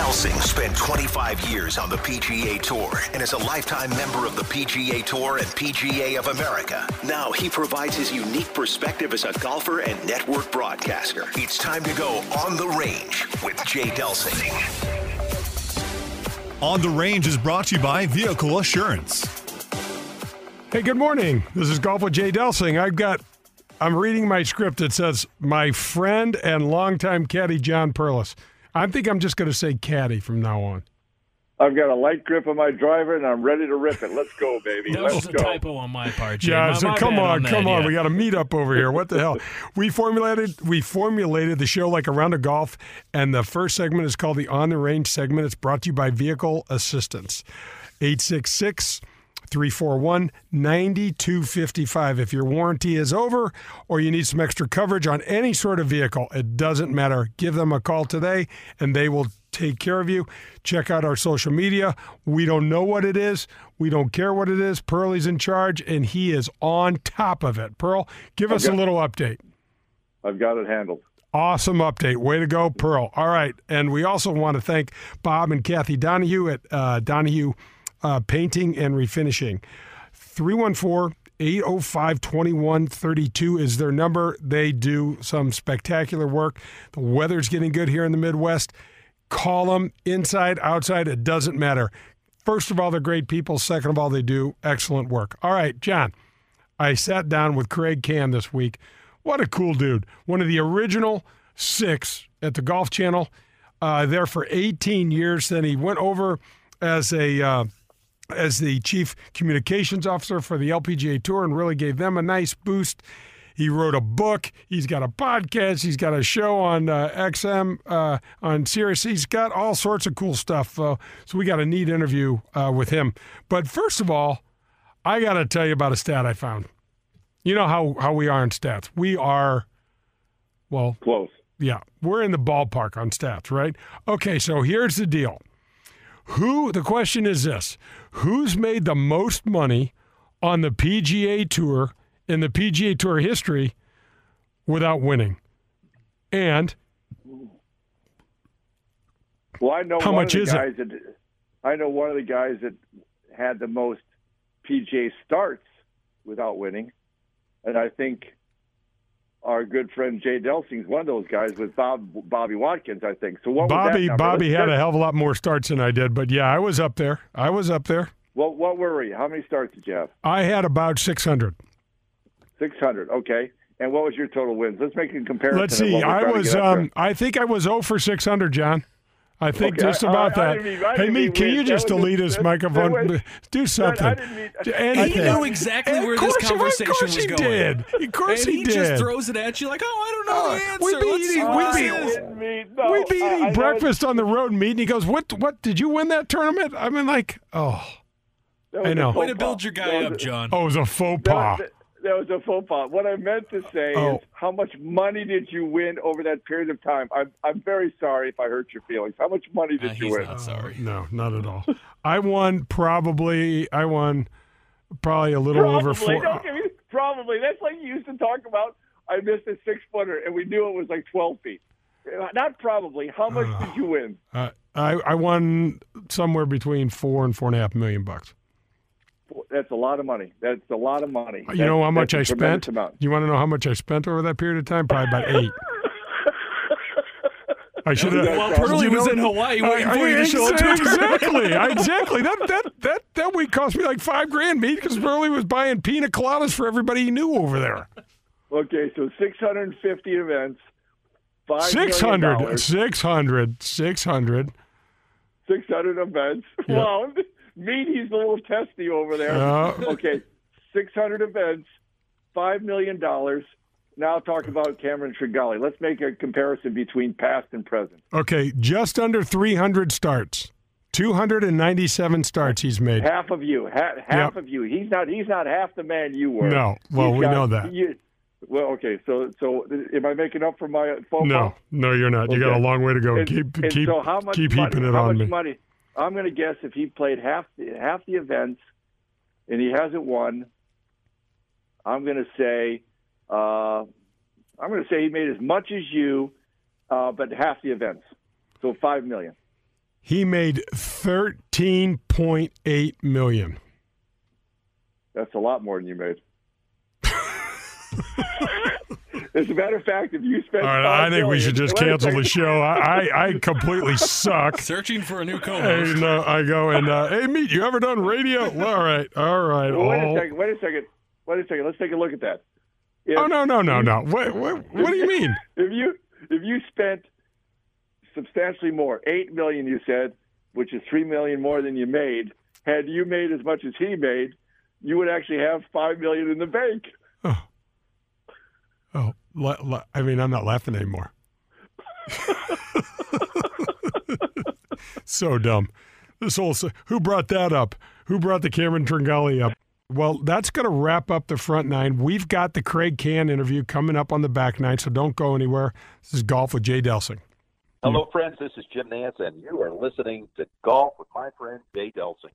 Delsing spent 25 years on the PGA Tour and is a lifetime member of the PGA Tour and PGA of America. Now he provides his unique perspective as a golfer and network broadcaster. It's time to go on the range with Jay Delsing. On the Range is brought to you by Vehicle Assurance. Hey, good morning. This is Golf with Jay Delsing. I've got, I'm reading my script. It says, my friend and longtime caddy, John Perlis. I think I'm just going to say caddy from now on. I've got a light grip on my driver, and I'm ready to rip it. Let's go, baby. That Let's was a go. typo on my part. Jay. Yeah, My- so my come bad on, that, come on. yeah. We got a meet up over here. What the hell? We formulated we formulated the show like a round of golf, and the first segment is called the On the Range segment. It's brought to you by Vehicle Assistance. 866 341 9255. If your warranty is over or you need some extra coverage on any sort of vehicle, it doesn't matter. Give them a call today and they will take care of you. Check out our social media. We don't know what it is. We don't care what it is. Pearlie's in charge and he is on top of it. Pearl, give us a little update. I've got it handled. Awesome update. Way to go, Pearl. All right. And we also want to thank Bob and Kathy Donahue at uh, Donahue uh, Painting and Refinishing. 314 805 2132 is their number. They do some spectacular work. The weather's getting good here in the Midwest. Call them inside, outside, it doesn't matter. First of all, they're great people. Second of all, they do excellent work. All right, John. I sat down with Craig Kann this week. What a cool dude. One of the original six at the Golf Channel. Uh, there for 18 years. Then he went over as a uh, as the chief communications officer for the LPGA Tour and really gave them a nice boost. He wrote a book. He's got a podcast. He's got a show on uh, XM uh, on Sirius. He's got all sorts of cool stuff. Uh, so we got a neat interview uh, with him. But first of all, I got to tell you about a stat I found. You know how, how we are in stats. We are, well, Close. yeah, we're in the ballpark on stats, right? Okay, so here's the deal. Who, the question is this who's made the most money on the PGA Tour in the PGA Tour history without winning? And Well, I know How one much of is it? that I know one of the guys that had the most PGA starts without winning, and I think our good friend Jay Delsing's one of those guys with Bob Bobby Wadkins. I think so. What Bobby? Bobby had a hell of a lot more starts than I did, but yeah, I was up there. I was up there. What what were we? How many starts did you have? I had about 600. Six hundred. Okay. And what was your total wins? Let's make a comparison. Let's see. I was um I think I was 0 for 600, John. I think Okay, just about I- I that. didn't mean- hey, me, can you just delete a- this microphone? was- Do something. I didn't mean- Do I- anything. He knew exactly Of where course this he- conversation of course was he going. did. Of course and he, he, did. just throws it at you like, oh, I don't know the answer. we'd be Let's eating- see we'd be- this is." didn't no, We'd be I- I eating know breakfast on the road meat, and he goes, "What? What did you win that tournament?" I mean, like, oh, that was I a know. faux Way to build your guy up, John. oh, it was a faux pas. was, that was a faux pas. What I meant to say Oh. is, how much money did you win over that period of time? I'm I'm very sorry if I hurt your feelings. How much money Uh, did you he's win? not sorry. No, not at all. I won probably. I won probably a little over four. Don't give me probably. That's like you used to talk about. I missed a six footer, and we knew it was like twelve feet. Not probably. How much did you win? Uh, I I won somewhere between four and four and a half million bucks. That's a lot of money. That's a lot of money. You know how much I That's a tremendous spent? amount. You want to know how much I spent over that period of time? Probably about eight. I should have. Well, Pearlie was in Hawaii waiting for you to show up to a exactly, exactly. That that that that week cost me like five grand, me, because Pearlie was buying pina coladas for everybody he knew over there. Okay, so 650 events, five million 600, dollars, 600, 600. 600 events. Yeah. Well, meat, he's a little testy over there. Uh, okay, 600 events, $5 million. Now talk about Cameron Tringale. Let's make a comparison between past and present. okay, just under 300 starts. 297 starts he's made. Half of you, ha- half Yep. of you. He's not. He's not half the man you were. No, well, He's we got- know that. you- well, okay. So, so am I making up for my faux No, pas? no, you're not. You got a long way to go. And- keep and keep so how much keep money, heaping it how on much me. money? I'm going to guess if he played half the, half the events and he hasn't won, I'm going to say uh, I'm going to say he made as much as you, uh, but half the events, so five million. He made thirteen point eight million. That's a lot more than you made. As a matter of fact, if you spend, All right, I 5 think we should just cancel the show. I, I, I completely suck. Searching for a new co-host. And uh, I go and uh, hey, meet you ever done radio? Well, all right, all right. Well, wait all- a second. Wait a second. Wait a second. Let's take a look at that. If, Oh no, no, no, no. What, what, what do you mean? If you if you spent substantially more, eight million, you said, which is three million more than you made. Had you made as much as he made, you would actually have five million in the bank. Oh, la, la, I mean, I'm not laughing anymore. so dumb. This whole who brought that up? Who brought the Cameron Tringale up? Well, that's going to wrap up the front nine. We've got the Craig Kann interview coming up on the back nine, so don't go anywhere. This is golf with Jay Delsing. Hello, friends. This is Jim Nantz, and you are listening to Golf with my friend Jay Delsing.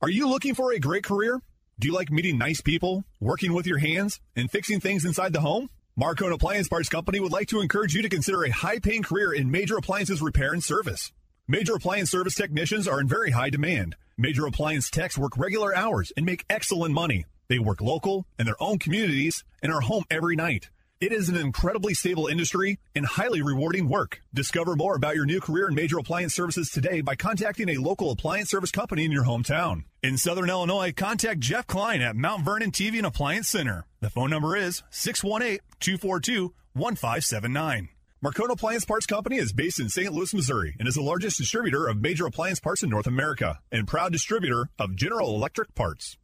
Are you looking for a great career? Do you like meeting nice people, working with your hands, and fixing things inside the home? Marcone Appliance Parts Company would like to encourage you to consider a high paying career in major appliances repair and service. Major appliance service technicians are in very high demand. Major appliance techs work regular hours and make excellent money. They work local in their own communities and are home every night. It is an incredibly stable industry and highly rewarding work. Discover more about your new career in major appliance services today by contacting a local appliance service company in your hometown. In Southern Illinois, contact Jeff Klein at Mount Vernon TV and Appliance Center. The phone number is 618 242 1579. Marcone Appliance Parts Company is based in St. Louis, Missouri, and is the largest distributor of major appliance parts in North America and proud distributor of General Electric parts.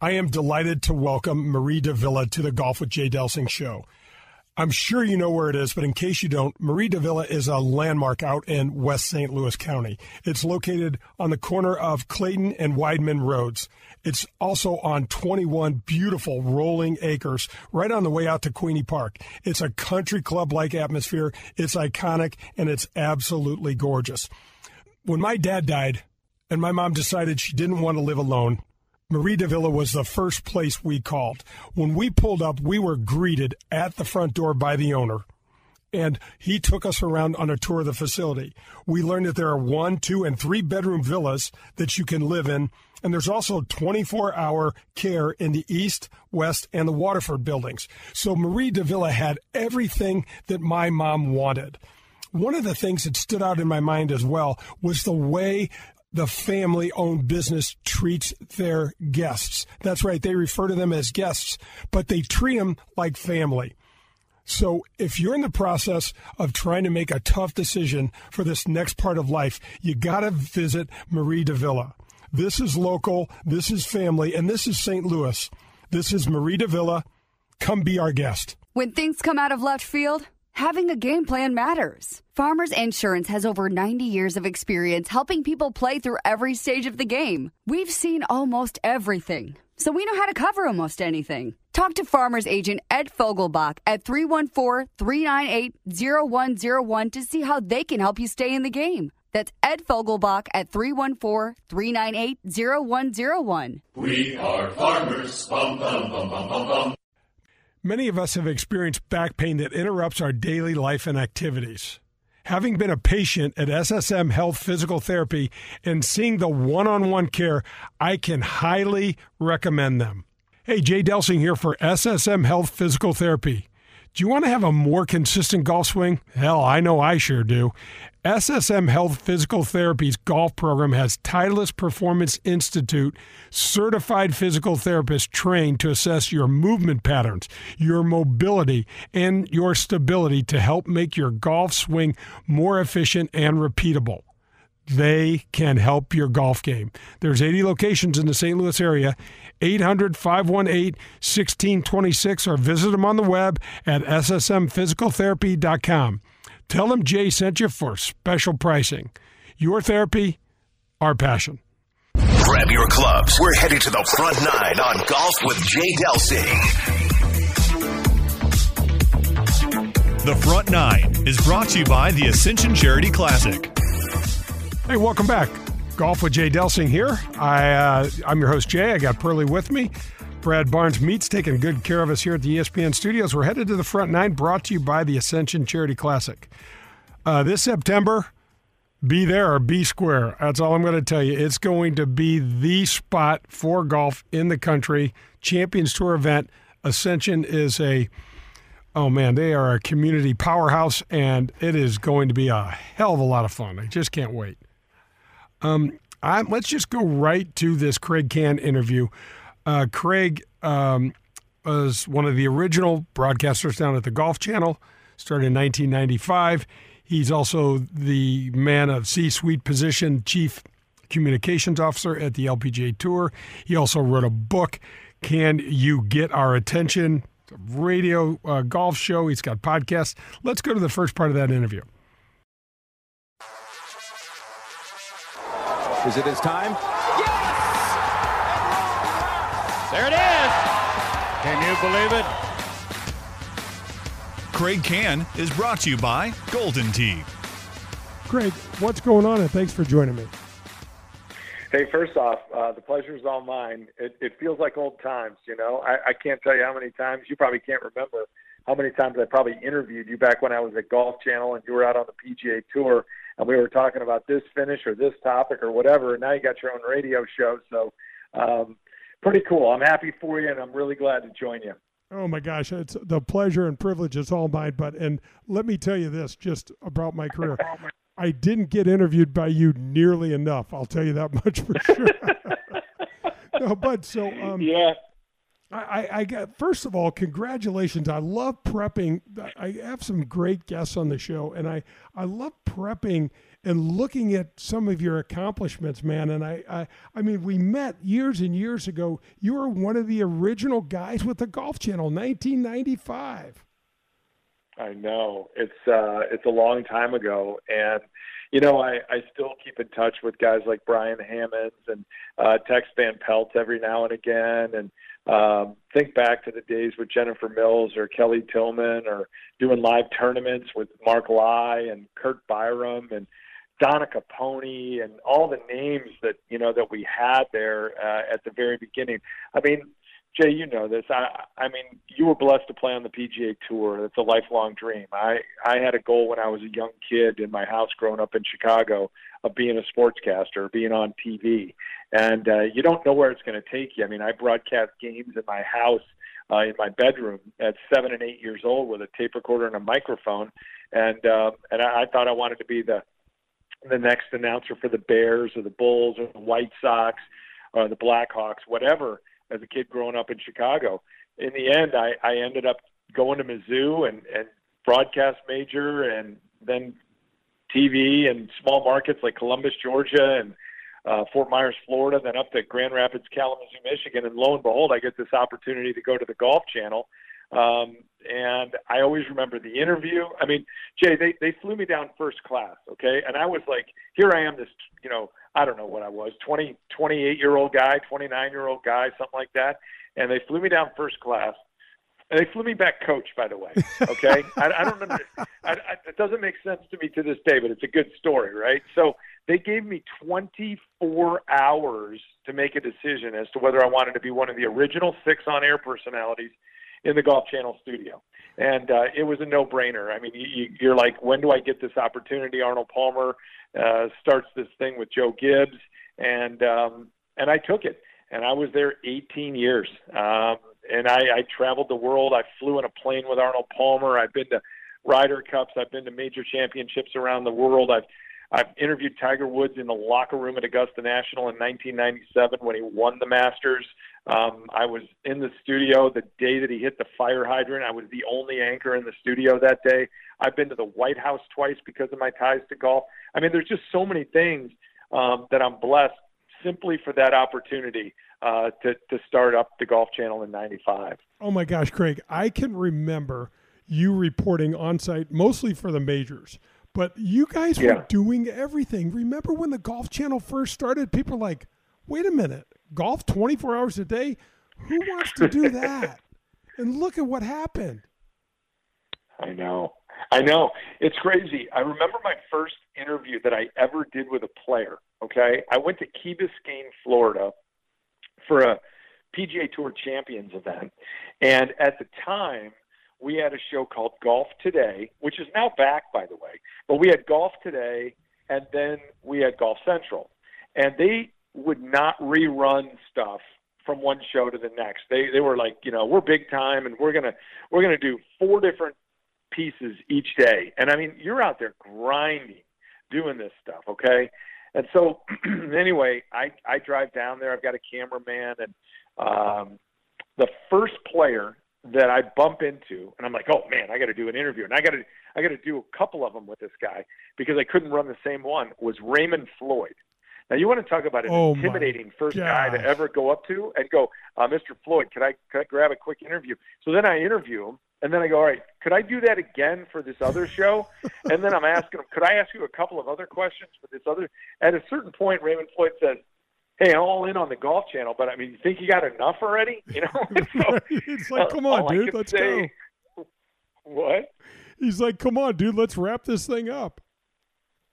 I am delighted to welcome Mari de Villa to the Golf with Jay Delsing show. I'm sure you know where it is, but in case you don't, Mari de Villa is a landmark out in West St. Louis County. It's located on the corner of Clayton and Weidman Roads. It's also on 21 beautiful rolling acres right on the way out to Queeny Park. It's a country club like atmosphere. It's iconic and it's absolutely gorgeous. When my dad died and my mom decided she didn't want to live alone, Mari de Villa was the first place we called. When we pulled up, we were greeted at the front door by the owner, and he took us around on a tour of the facility. We learned that there are one, two, and three bedroom villas that you can live in, and there's also 24 hour care in the East, West, and the Waterford buildings. So Mari de Villa had everything that my mom wanted. One of the things that stood out in my mind as well was the way the family owned business treats their guests. That's right, they refer to them as guests, but they treat them like family. So if you're in the process of trying to make a tough decision for this next part of life, you got to visit Mari de Villa. This is local, this is family, and this is St. Louis. This is Mari de Villa. Come be our guest. When things come out of left field, having a game plan matters. Farmers Insurance has over 90 years of experience helping people play through every stage of the game. We've seen almost everything, so we know how to cover almost anything. Talk to Farmers Agent Ed Fogelbach at 314 398 0101 to see how they can help you stay in the game. That's Ed Fogelbach at 314 398 0101. We are farmers. Bum, bum, bum. Many of us have experienced back pain that interrupts our daily life and activities. Having been a patient at SSM Health Physical Therapy and seeing the one on one care, I can highly recommend them. Hey, Jay Delsing here for SSM Health Physical Therapy. Do you want to have a more consistent golf swing? Hell, I know I sure do. SSM Health Physical Therapy's golf program has Titleist Performance Institute certified physical therapists trained to assess your movement patterns, your mobility, and your stability to help make your golf swing more efficient and repeatable they can help your golf game. There's 80 locations in the St. Louis area. 800 518 1626 or visit them on the web at ssmphysicaltherapy.com. Tell them Jay sent you for special pricing. Your therapy, our passion. Grab your clubs. We're headed to the front nine on Golf with Jay Delsing. The Front Nine is brought to you by the Ascension Charity Classic. Hey, welcome back. Golf with Jay Delsing here. I, uh, I'm your host, Jay. I got Pearlie with me. Brad Barnes Meets taking good care of us here at the ESPN studios. We're headed to the front nine, brought to you by the Ascension Charity Classic. Uh, this September, be there or be square. That's all I'm going to tell you. It's going to be the spot for golf in the country. Champions Tour event. Ascension is a, oh man, they are a community powerhouse, and it is going to be a hell of a lot of fun. I just can't wait. Um, I, let's just go right to this Craig Kann interview. Uh, Craig um, was one of the original broadcasters down at the Golf Channel, started in 1995. He's also the man of C suite position, Chief Communications Officer at the LPGA Tour. He also wrote a book, Can You Get Our Attention? Radio uh, golf show. He's got podcasts. Let's go to the first part of that interview. Is it his time? There it is. Can you believe it? Craig Kann is brought to you by Golden Tee. Craig, what's going on? And thanks for joining me. Hey, first off, uh, the pleasure is all mine. It, it feels like old times, you know. I, I can't tell you how many times you probably can't remember how many times I probably interviewed you back when I was at Golf Channel and you were out on the PGA Tour and we were talking about this finish or this topic or whatever. And now you got your own radio show, so um, pretty cool. I'm happy for you, and I'm really glad to join you. Oh my gosh, it's the pleasure and privilege is all mine. But and let me tell you this, just about my career, I didn't get interviewed by you nearly enough. I'll tell you that much for sure. no, but so um, yeah. I, I got first of all, congratulations. I love prepping. I have some great guests on the show, and I, I love prepping and looking at some of your accomplishments, man. And I, I I mean, we met years and years ago. You were one of the original guys with the Golf Channel, 1995. I know it's uh, it's a long time ago, and you know I, I still keep in touch with guys like Brian Hammons and uh, Tex Van Pelt every now and again, and um, think back to the days with Jennifer Mills or Kelly Tilghman or doing live tournaments with Mark Lye and Kurt Byrum and Donna Caponi and all the names that you know that we had there uh, at the very beginning. I mean, Jay, you know this. I I mean, you were blessed to play on the PGA Tour. That's a lifelong dream. I I had a goal when I was a young kid in my house growing up in Chicago of being a sportscaster, being on TV, and uh, you don't know where it's going to take you. I mean, I broadcast games in my house, uh, in my bedroom at seven and eight years old with a tape recorder and a microphone, and uh, and I, I thought I wanted to be the the next announcer for the Bears or the Bulls or the White Sox or the Blackhawks, whatever as a kid growing up in Chicago. In the end, I, I ended up going to Mizzou and, and broadcast major and then TV and small markets like Columbus, Georgia and uh, Fort Myers, Florida, then up to Grand Rapids, Kalamazoo, Michigan. And lo and behold, I get this opportunity to go to the Golf Channel. Um, and I always remember the interview. I mean, Jay, they, they flew me down first class, okay? And I was like, here I am, this, you know, I don't know what I was, 20, 28 year old guy, 29 year old guy, something like that. And they flew me down first class. And they flew me back coach, by the way. Okay, I, I don't remember. I, I, it doesn't make sense to me to this day, but it's a good story, right? So they gave me 24 hours to make a decision as to whether I wanted to be one of the original six on-air personalities in the Golf Channel studio, and uh, it was a no-brainer. I mean, you, you're like, when do I get this opportunity? Arnold Palmer uh, starts this thing with Joe Gibbs, and um, and I took it, and I was there 18 years. Um, and I, I traveled the world. I flew in a plane with Arnold Palmer. I've been to Ryder Cups. I've been to major championships around the world. I've I've interviewed Tiger Woods in the locker room at Augusta National in 1997 when he won the Masters. Um, I was in the studio the day that he hit the fire hydrant. I was the only anchor in the studio that day. I've been to the White House twice because of my ties to golf. I mean, there's just so many things um, that I'm blessed simply for that opportunity uh, to to start up the Golf Channel in '95. Oh my gosh, Craig! I can remember you reporting on site mostly for the majors, but you guys Yeah. were doing everything. Remember when the Golf Channel first started? People were like, "Wait a minute, golf 24 hours a day? Who wants to do that?" and look at what happened. I know. I know. It's crazy. I remember my first interview that I ever did with a player. Okay. I went to Key Biscayne, Florida for a PGA Tour Champions event. And at the time, we had a show called Golf Today, which is now back, by the way. But we had Golf Today, and then we had Golf Central, and they would not rerun stuff from one show to the next. They they were like, you know, we're big time, and we're gonna we're gonna do four different pieces each day. And I mean, you're out there grinding, doing this stuff, okay? And so, anyway, I I drive down there. I've got a cameraman, and um, the first player that I bump into, and I'm like, oh man, I got to do an interview, and I got to I got to do a couple of them with this guy because I couldn't run the same one. Was Raymond Floyd. Now you want to talk about an Oh, intimidating first guy to ever go up to and go, uh, Mr. Floyd, could I could I grab a quick interview? So then I interview him, and then I go, all right, could I do that again for this other show? and then I'm asking him, could I ask you a couple of other questions for this other? At a certain point, Raymond Floyd says, "Hey, I'm all in on the Golf Channel, but I mean, you think you got enough already? You know?" So, it's like, uh, come on, I dude, let's say- What? He's like, come on, dude, let's wrap this thing up.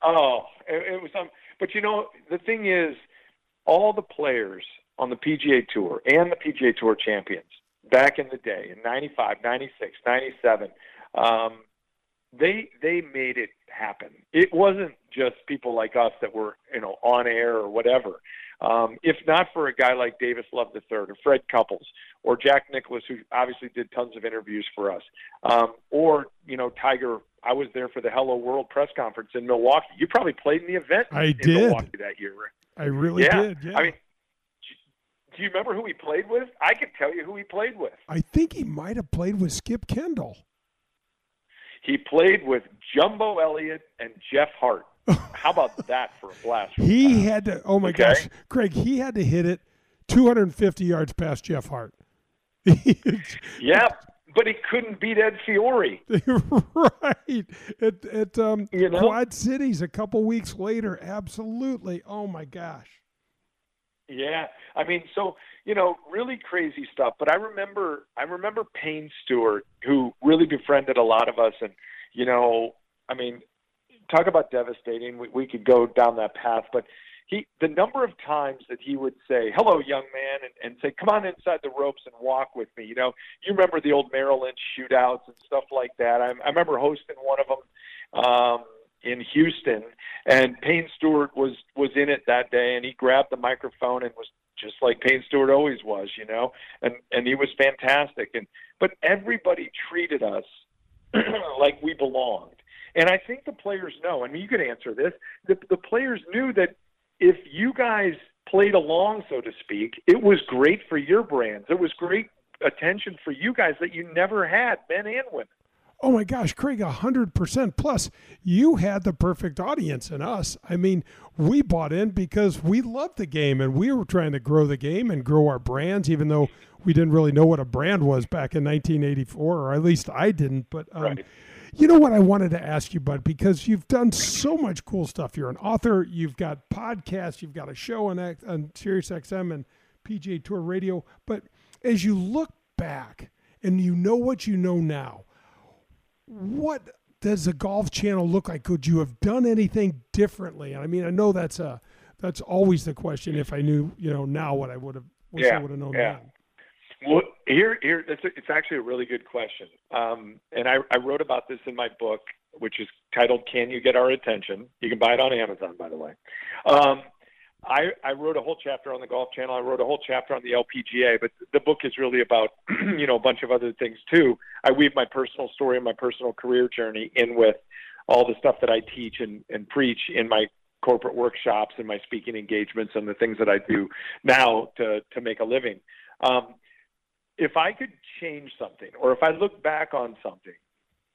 Oh, it, it was um. But you know, the thing is, all the players on the PGA Tour and the PGA Tour champions back in the day in 95, 96, 97, um, they they made it happen. It wasn't just people like us that were you know on air or whatever. Um, if not for a guy like Davis Love III or Fred Couples or Jack Nicklaus, who obviously did tons of interviews for us, um, or you know Tiger. I was there for the Hello World press conference in Milwaukee. You probably played in the event I in did. Milwaukee that year. right? I really yeah. did. Yeah. I mean, do- you remember who he played with? I can tell you who he played with. I think he might have played with Skip Kendall. He played with Jumbo Elliott and Jeff Hart. How about that for a blast? He had to. Oh my Okay. gosh, Craig, he had to hit it 250 yards past Jeff Hart. Yeah, but he couldn't beat Ed Fiori. right at at um, You know? Quad Cities a couple weeks later. Absolutely. Oh my gosh. Yeah, I mean, so you know, really crazy stuff. But I remember, I remember Payne Stewart, who really befriended a lot of us, and you know, I mean, talk about devastating. We, we could go down that path, but he, the number of times that he would say, "Hello, young man," and, and say, "Come on inside the ropes and walk with me." You know, you remember the old Merrill Lynch shootouts and stuff like that. I, I remember hosting one of them. Um, in Houston, and Payne Stewart was was in it that day, and he grabbed the microphone and was just like Payne Stewart always was, you know, and and he was fantastic. And but everybody treated us like we belonged, and I think the players know. I mean, you could answer this. The the players knew that if you guys played along, so to speak, it was great for your brands. It was great attention for you guys that you never had, men and women. Oh my gosh, Craig, a hundred percent. Plus, you had the perfect audience in us. I mean, we bought in because we loved the game and we were trying to grow the game and grow our brands, even though we didn't really know what a brand was back in 1984, or at least I didn't. But um, Right. You know what I wanted to ask you, bud, because you've done so much cool stuff. You're an author. You've got podcasts. You've got a show on on Sirius XM and PGA Tour Radio. But as you look back and you know what you know now what does the golf channel look like could you have done anything differently And i mean i know that's a that's always the question if i knew you know now what i would have wish i Yeah, would have known yeah. then Well, here, here, it's, it's actually a really good question, um, and I, I wrote about this in my book, which is titled "Can You Get Our Attention?" You can buy it on Amazon, by the way. Um, I, I wrote a whole chapter on the Golf Channel. I wrote a whole chapter on the LPGA, but the book is really about you know a bunch of other things too. I weave my personal story and my personal career journey in with all the stuff that I teach and, and preach in my corporate workshops and my speaking engagements and the things that I do now to to make a living. Um, if I could change something, or if I look back on something,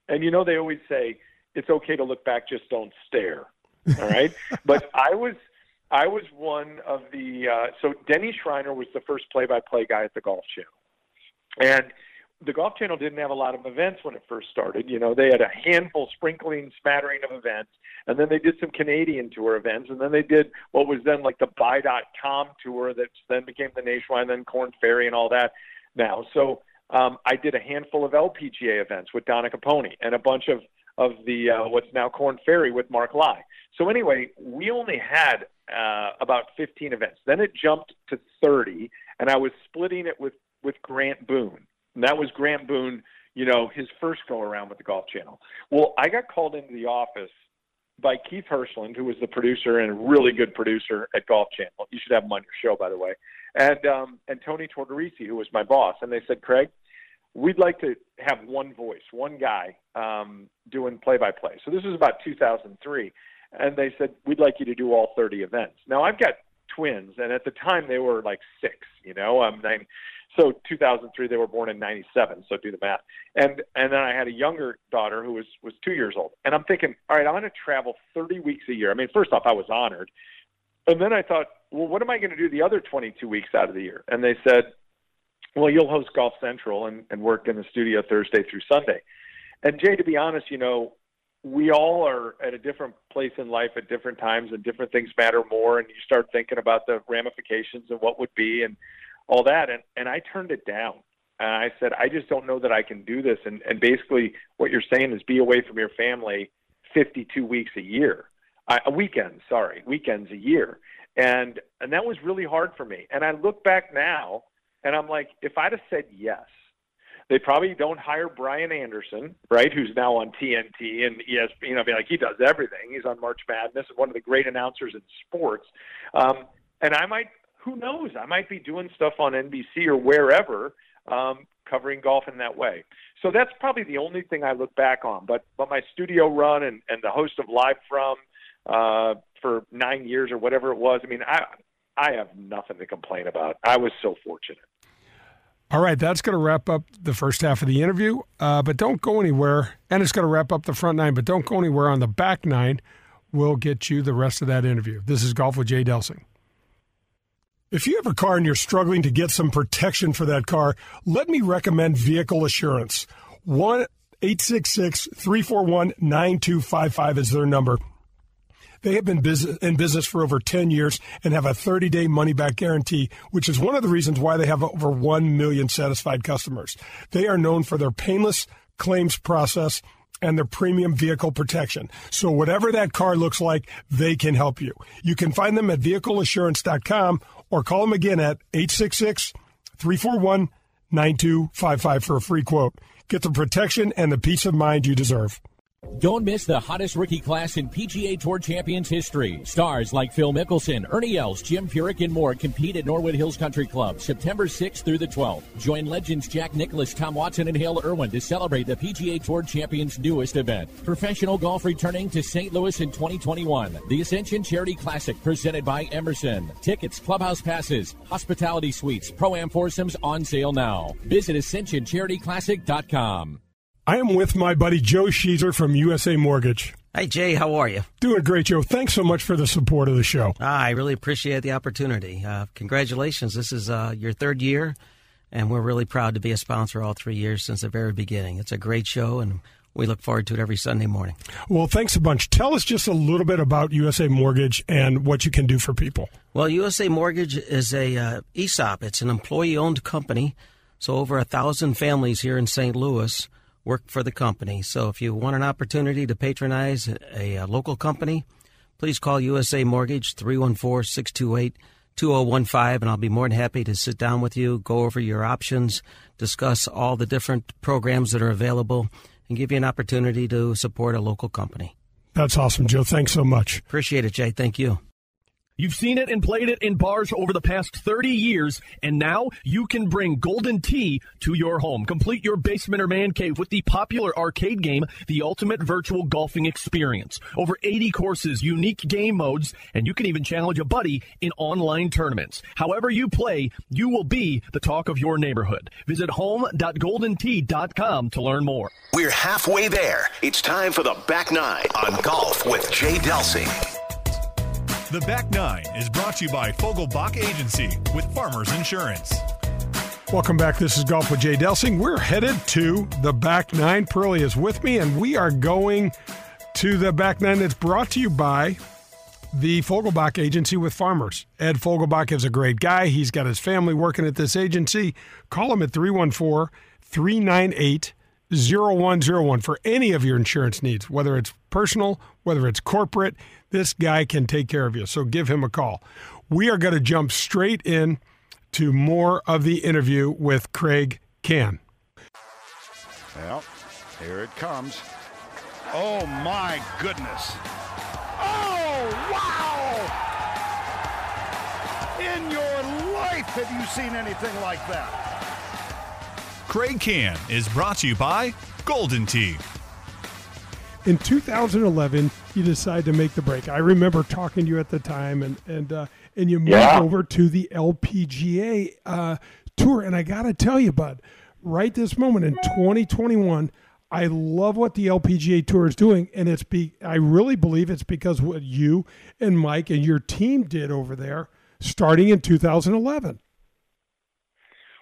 and you know they always say it's okay to look back, just don't stare. All right, but I was I was one of the uh, so Denny Schreiner was the first play-by-play guy at the Golf Channel, and the Golf Channel didn't have a lot of events when it first started. You know, they had a handful, sprinkling, smattering of events, and then they did some Canadian tour events, and then they did what was then like the Buy.com tour that then became the Nationwide, and then Korn Ferry and all that. Now, so um, I did a handful of LPGA events with Donna Caponi and a bunch of of the uh, what's now Korn Ferry with Mark Lye. So anyway, we only had uh, about 15 events. Then it jumped to 30, and I was splitting it with with Grant Boone. And that was Grant Boone, you know, his first go around with the Golf Channel. Well, I got called into the office by Keith Hirshland, who was the producer and a really good producer at Golf Channel. You should have him on your show, by the way. And um, and Tony Tortorisi, who was my boss, and they said, Craig, we'd like to have one voice, one guy um, doing play-by-play. So this was about 2003, and they said we'd like you to do all 30 events. Now I've got twins, and at the time they were like six. You know, um, nine, so 2003 they were born in 97. So do the math. And and then I had a younger daughter who was was two years old, and I'm thinking, all right, I'm going to travel 30 weeks a year. I mean, first off, I was honored, and then I thought, well, what am I going to do the other 22 weeks out of the year? And they said, well, you'll host Golf Central and, and work in the studio Thursday through Sunday. And Jay, to be honest, you know, we all are at a different place in life at different times and different things matter more and you start thinking about the ramifications and what would be and all that and and I turned it down. And I said, I just don't know that I can do this and and basically what you're saying is be away from your family 52 weeks a year. A weekend, sorry, weekends a year. And and that was really hard for me. And I look back now and I'm like if I'd have said yes, they probably don't hire Brian Anderson, right? Who's now on TNT and ESPN. You know, mean, like he does everything. He's on March Madness, one of the great announcers in sports. Um, and I might, who knows? I might be doing stuff on NBC or wherever, um, covering golf in that way. So that's probably the only thing I look back on. But but my studio run and and the host of Live from uh, for nine years or whatever it was. I mean, I I have nothing to complain about. I was so fortunate. All right, that's going to wrap up the first half of the interview. Uh, but don't go anywhere. And it's going to wrap up the front nine, but don't go anywhere on the back nine. We'll get you the rest of that interview. This is Golf with Jay Delsing. If you have a car and you're struggling to get some protection for that car, let me recommend Vehicle Assurance. 1 866 341 9255 is their number. They have been in business for over 10 years and have a 30 day money back guarantee, which is one of the reasons why they have over 1 million satisfied customers. They are known for their painless claims process and their premium vehicle protection. So whatever that car looks like, they can help you. You can find them at vehicleassurance.com or call them again at 866 341 9255 for a free quote. Get the protection and the peace of mind you deserve. Don't miss the hottest rookie class in PGA Tour Champions history. Stars like Phil Mickelson, Ernie Els, Jim Furyk, and more compete at Norwood Hills Country Club September 6th through the 12th. Join legends Jack Nicklaus, Tom Watson, and Hale Irwin to celebrate the PGA Tour Champions' newest event. Professional golf returning to St. Louis in 2021. The Ascension Charity Classic presented by Emerson. Tickets, clubhouse passes, hospitality suites, pro-am foursomes on sale now. Visit ascensioncharityclassic.com. I am with my buddy Joe Sheezer from USA Mortgage. Hi, Jay. How are you? Doing great, Joe. Thanks so much for the support of the show. Ah, I really appreciate the opportunity. Uh, congratulations. This is uh, your third year, and we're really proud to be a sponsor all three years since the very beginning. It's a great show, and we look forward to it every Sunday morning. Well, thanks a bunch. Tell us just a little bit about USA Mortgage and what you can do for people. Well, USA Mortgage is a uh, ESOP. It's an employee-owned company, so over a thousand families here in St. Louis work for the company. So if you want an opportunity to patronize a, a local company, please call USA Mortgage 314 628 2015, and I'll be more than happy to sit down with you, go over your options, discuss all the different programs that are available, and give you an opportunity to support a local company. That's awesome, Joe. Thanks so much. Appreciate it, Jay. Thank you. You've seen it and played it in bars over the past 30 years, and now you can bring Golden Tee to your home. Complete your basement or man cave with the popular arcade game, The Ultimate Virtual Golfing Experience. Over 80 courses, unique game modes, and you can even challenge a buddy in online tournaments. However you play, you will be the talk of your neighborhood. Visit home.goldentee.com to learn more. We're halfway there. It's time for the back nine on golf with Jay Delsing. The Back Nine is brought to you by Fogelbach Agency with Farmers Insurance. Welcome back. This is Golf with Jay Delsing. We're headed to the Back Nine. Pearlie is with me, and we are going to the Back Nine that's brought to you by the Fogelbach Agency with Farmers. Ed Fogelbach is a great guy. He's got his family working at this agency. Call him at 314 398 0101 for any of your insurance needs, whether it's personal, whether it's corporate. This guy can take care of you. So give him a call. We are going to jump straight in to more of the interview with Craig Kann. Well, here it comes. Oh my goodness. Oh wow! In your life, have you seen anything like that? Craig Kann is brought to you by Golden Tee. In 2011, you decided to make the break. I remember talking to you at the time, and and uh, and you moved Yeah. over to the LPGA uh, tour. And I got to tell you, bud, right this moment in 2021, I love what the LPGA tour is doing, and it's be. I really believe it's because what you and Mike and your team did over there, starting in 2011.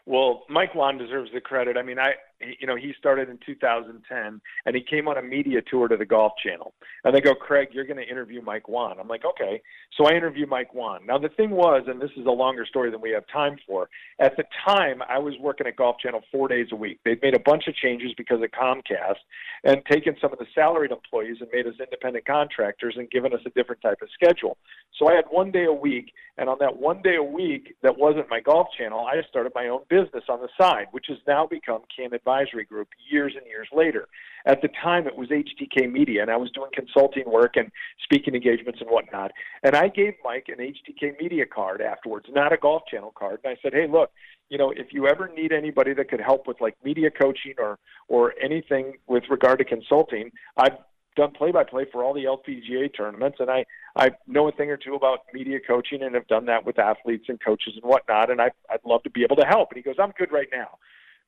Well, Mike Whan deserves the credit. I mean, I you know he started in 2010 and he came on a media tour to the Golf Channel, and they go, Craig, you're going to interview Mike Whan. I'm like, okay. So I interview Mike Whan. Now the thing was, and this is a longer story than we have time for. At the time, I was working at Golf Channel four days a week. They'd made a bunch of changes because of Comcast, and taken some of the salaried employees and made us independent contractors and given us a different type of schedule. So I had one day a week, and on that one day a week that wasn't my Golf Channel, I started my own business on the side, which has now become Kann Advisory Group years and years later. At the time, it was HTK Media, and I was doing consulting work and speaking engagements and whatnot. And I gave Mike an HTK Media card afterwards, not a Golf Channel card. And I said, hey, look, you know, if you ever need anybody that could help with like media coaching or or anything with regard to consulting, I've done play by play for all the LPGA tournaments, and I I know a thing or two about media coaching and have done that with athletes and coaches and whatnot. And I I'd love to be able to help. And he goes, I'm good right now.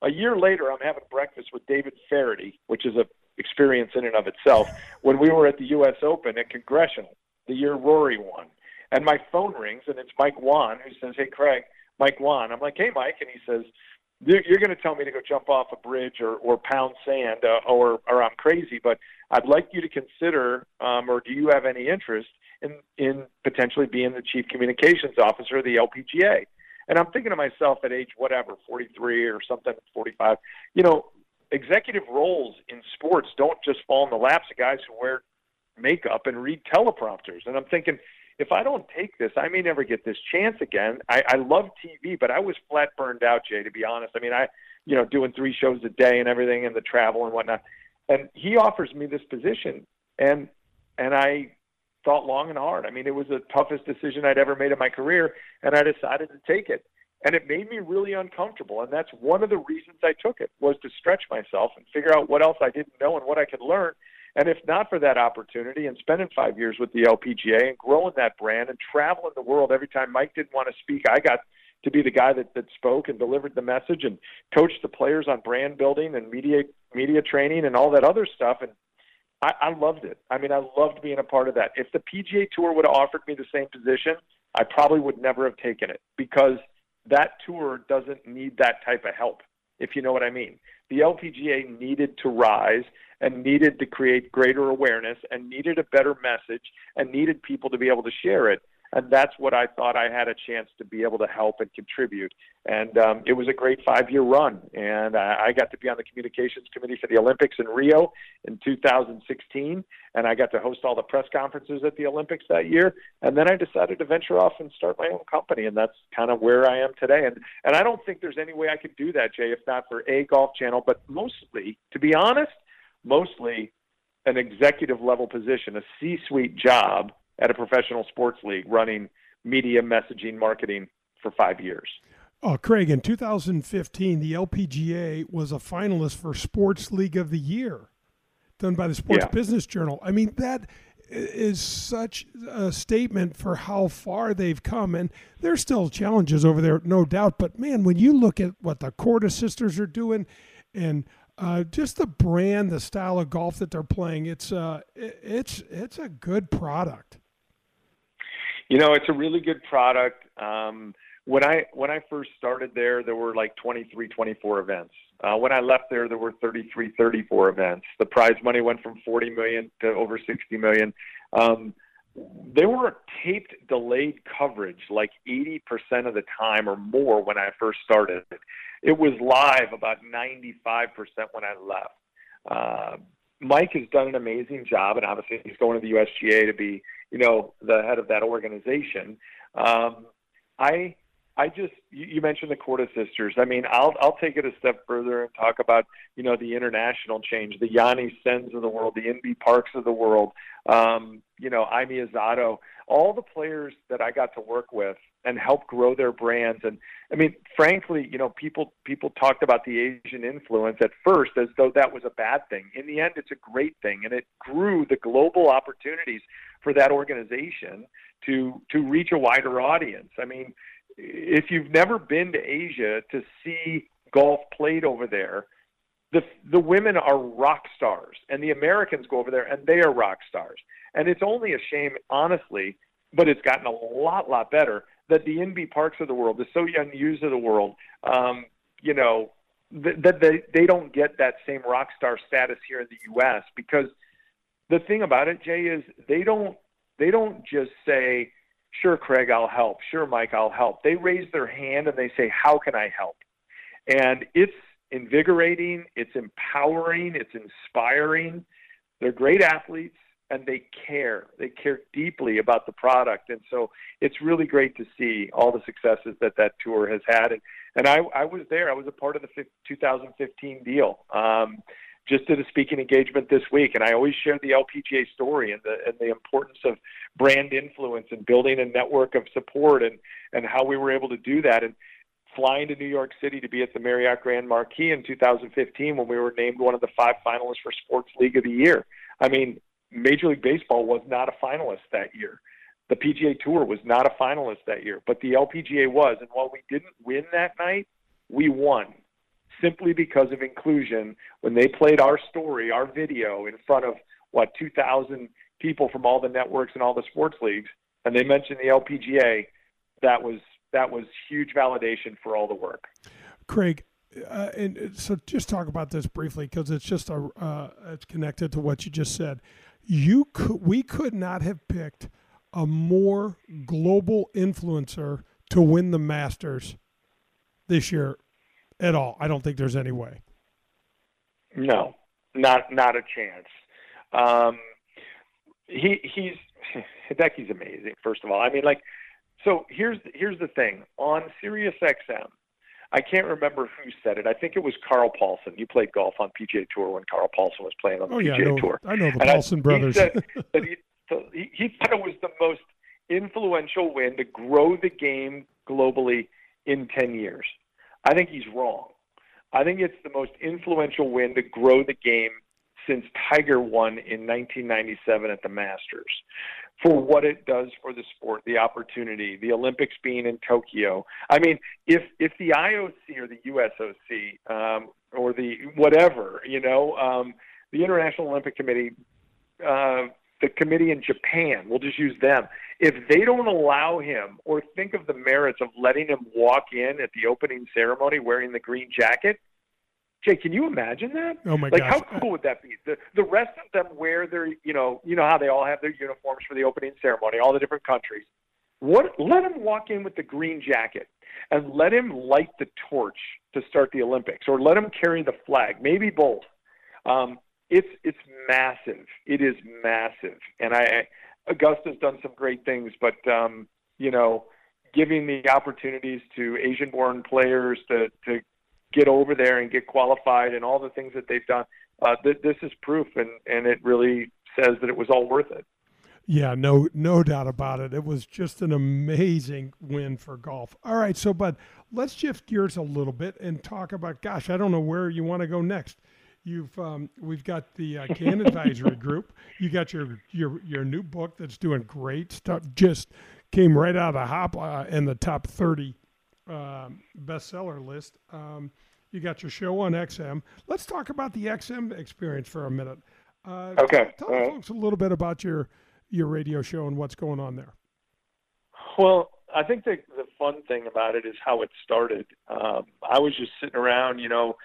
A year later, I'm having breakfast with David Feherty, which is a experience in and of itself. When we were at the U.S. Open at Congressional, the year Rory won, and my phone rings and it's Mike Whan who says, "Hey, Craig, Mike Whan." I'm like, "Hey, Mike," and he says, "You're, you're going to tell me to go jump off a bridge or or pound sand, uh, or or I'm crazy, but I'd like you to consider, um, or do you have any interest in in potentially being the chief communications officer of the LPGA?" And I'm thinking to myself at age whatever, 43 or something, 45, you know, executive roles in sports don't just fall in the laps of guys who wear makeup and read teleprompters. And I'm thinking, if I don't take this, I may never get this chance again. I, I love TV, but I was flat burned out, Jay, to be honest. I mean, I, you know, doing three shows a day and everything and the travel and whatnot. And he offers me this position and, and I thought long and hard. I mean, it was the toughest decision I'd ever made in my career, and I decided to take it. And it made me really uncomfortable, and that's one of the reasons I took it was to stretch myself and figure out what else I didn't know and what I could learn. And if not for that opportunity and spending five years with the LPGA and growing that brand and traveling the world every time Mike didn't want to speak, I got to be the guy that, that spoke and delivered the message and coached the players on brand building and media media training and all that other stuff. And I, I loved it. I mean, I loved being a part of that. If the PGA Tour would have offered me the same position, I probably would never have taken it because that tour doesn't need that type of help, if you know what I mean. The LPGA needed to rise and needed to create greater awareness and needed a better message and needed people to be able to share it. And that's what I thought I had a chance to be able to help and contribute. And um, it was a great five year run. And I, I got to be on the communications committee for the Olympics in Rio in 2016. And I got to host all the press conferences at the Olympics that year. And then I decided to venture off and start my own company. And that's kind of where I am today. And, and I don't think there's any way I could do that, Jay, if not for a Golf Channel, but mostly, to be honest, mostly an executive level position, a C suite job at a professional sports league running media, messaging, marketing for five years. Oh, Craig, in 2015, the LPGA was a finalist for Sports League of the Year, done by the Sports Yeah. Business Journal. I mean, that is such a statement for how far they've come. And there's still challenges over there, no doubt. But man, when you look at what the Korda sisters are doing and uh, just the brand, the style of golf that they're playing, it's uh, it's it's a good product. You know, it's a really good product. Um, when I when I first started there, there were like 23, 24 events. Uh, when I left there, there were 33, 34 events. The prize money went from 40 million to over 60 million. Um, they were taped delayed coverage like 80% of the time or more when I first started. It was live about 95% when I left. Uh, Mike has done an amazing job, and obviously he's going to the USGA to be, you know, the head of that organization. Um, I I just you, you mentioned the Korda sisters. I mean, I'll I'll take it a step further and talk about you know the international change, the Yani Tsengs of the world, the Inbee Parks of the world, um, you know, Azato, all the players that I got to work with and help grow their brands. And I mean, frankly, you know, people people talked about the Asian influence at first as though that was a bad thing. In the end, it's a great thing, and it grew the global opportunities for that organization to to reach a wider audience. I mean, if you've never been to Asia to see golf played over there, the the women are rock stars, and the Americans go over there and they are rock stars. And it's only a shame, honestly, but it's gotten a lot lot better that the Inbee Parks of the world, the So Yeon Ryus of the world, um, you know, that th- they they don't get that same rock star status here in the U.S. because the thing about it, Jay, is they don't they don't just say, "Sure, Craig, I'll help." "Sure, Mike, I'll help." They raise their hand and they say, "How can I help?" And it's invigorating, it's empowering, it's inspiring. They're great athletes and they care. They care deeply about the product, and so it's really great to see all the successes that that tour has had. And and I I was there. I was a part of the 2015 deal. Um, just did a speaking engagement this week, and I always share the LPGA story and the and the importance of brand influence and building a network of support and and how we were able to do that. And flying to New York City to be at the Marriott Grand Marquis in 2015 when we were named one of the five finalists for Sports League of the Year. I mean, Major League Baseball was not a finalist that year. The PGA Tour was not a finalist that year, but the LPGA was. And while we didn't win that night, we won simply because of inclusion. When they played our story, our video in front of what 2,000 people from all the networks and all the sports leagues, and they mentioned the LPGA, that was that was huge validation for all the work. Craig, uh, and so just talk about this briefly because it's just a uh, it's connected to what you just said you could we could not have picked a more global influencer to win the Masters this year at all. I don't think there's any way. No, not not a chance. Um, he he's Hideki's amazing. First of all, I mean, like, so here's here's the thing on Sirius XM. I can't remember who said it. I think it was Carl Paulson. You played golf on PGA Tour when Carl Paulson was playing on the oh, PGA I know, Tour. I know the and Paulson I, brothers. He, said that he, so he, he thought it was the most influential win to grow the game globally in 10 years. I think he's wrong. I think it's the most influential win to grow the game since Tiger won in 1997 at the Masters for what it does for the sport, the opportunity, the Olympics being in Tokyo. I mean, if if the IOC or the USOC um, or the whatever, you know, um, the International Olympic Committee, uh, the committee in Japan, we'll just use them. If they don't allow him or think of the merits of letting him walk in at the opening ceremony wearing the green jacket, Jay, can you imagine that? Oh my god. like, gosh. how cool would that be? The the rest of them wear their, you know, you know how they all have their uniforms for the opening ceremony, all the different countries. What? Let him walk in with the green jacket, and let him light the torch to start the Olympics, or let him carry the flag, maybe both. Um, it's it's massive. It is massive, and I Augusta's done some great things, but um, you know, giving the opportunities to Asian-born players to to get over there and get qualified and all the things that they've done. Uh, th- this is proof, and and it really says that it was all worth it. Yeah, no, no doubt about it. It was just an amazing win for golf. All right, so but let's shift gears a little bit and talk about. Gosh, I don't know where you want to go next. You've um, we've got the uh, Kann Advisory Group. You got your your your new book that's doing great stuff. Just came right out of the hop uh, in the top thirty um, bestseller list. Um, you got your show on XM. Let's talk about the XM experience for a minute. Uh, Okay. Tell, tell right. folks a little bit about your your radio show and what's going on there. Well, I think the the fun thing about it is how it started. Um, I was just sitting around, you know.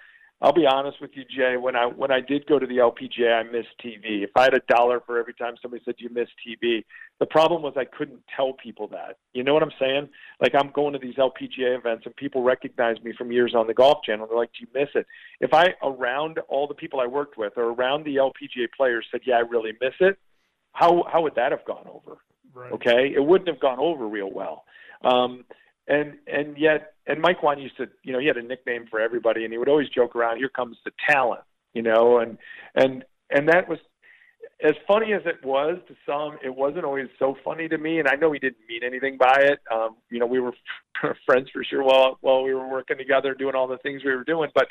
I'll be honest with you, Jay. When I when I did go to the LPGA, I missed TV. If I had a dollar for every time somebody said you missed TV, the problem was I couldn't tell people that. You know what I'm saying? Like I'm going to these LPGA events and people recognize me from years on the Golf Channel. They're like, "Do you miss it?" If I around all the people I worked with or around the LPGA players said, "Yeah, I really miss it," how how would that have gone over? Right. Okay, it wouldn't have gone over real well. Um, and and yet and Mike Whan used to you know he had a nickname for everybody and he would always joke around here comes the talent you know? And and and that was as funny as it was to some it wasn't always so funny to me and I know he didn't mean anything by it. Um you know we were friends for sure while while we were working together doing all the things we were doing. But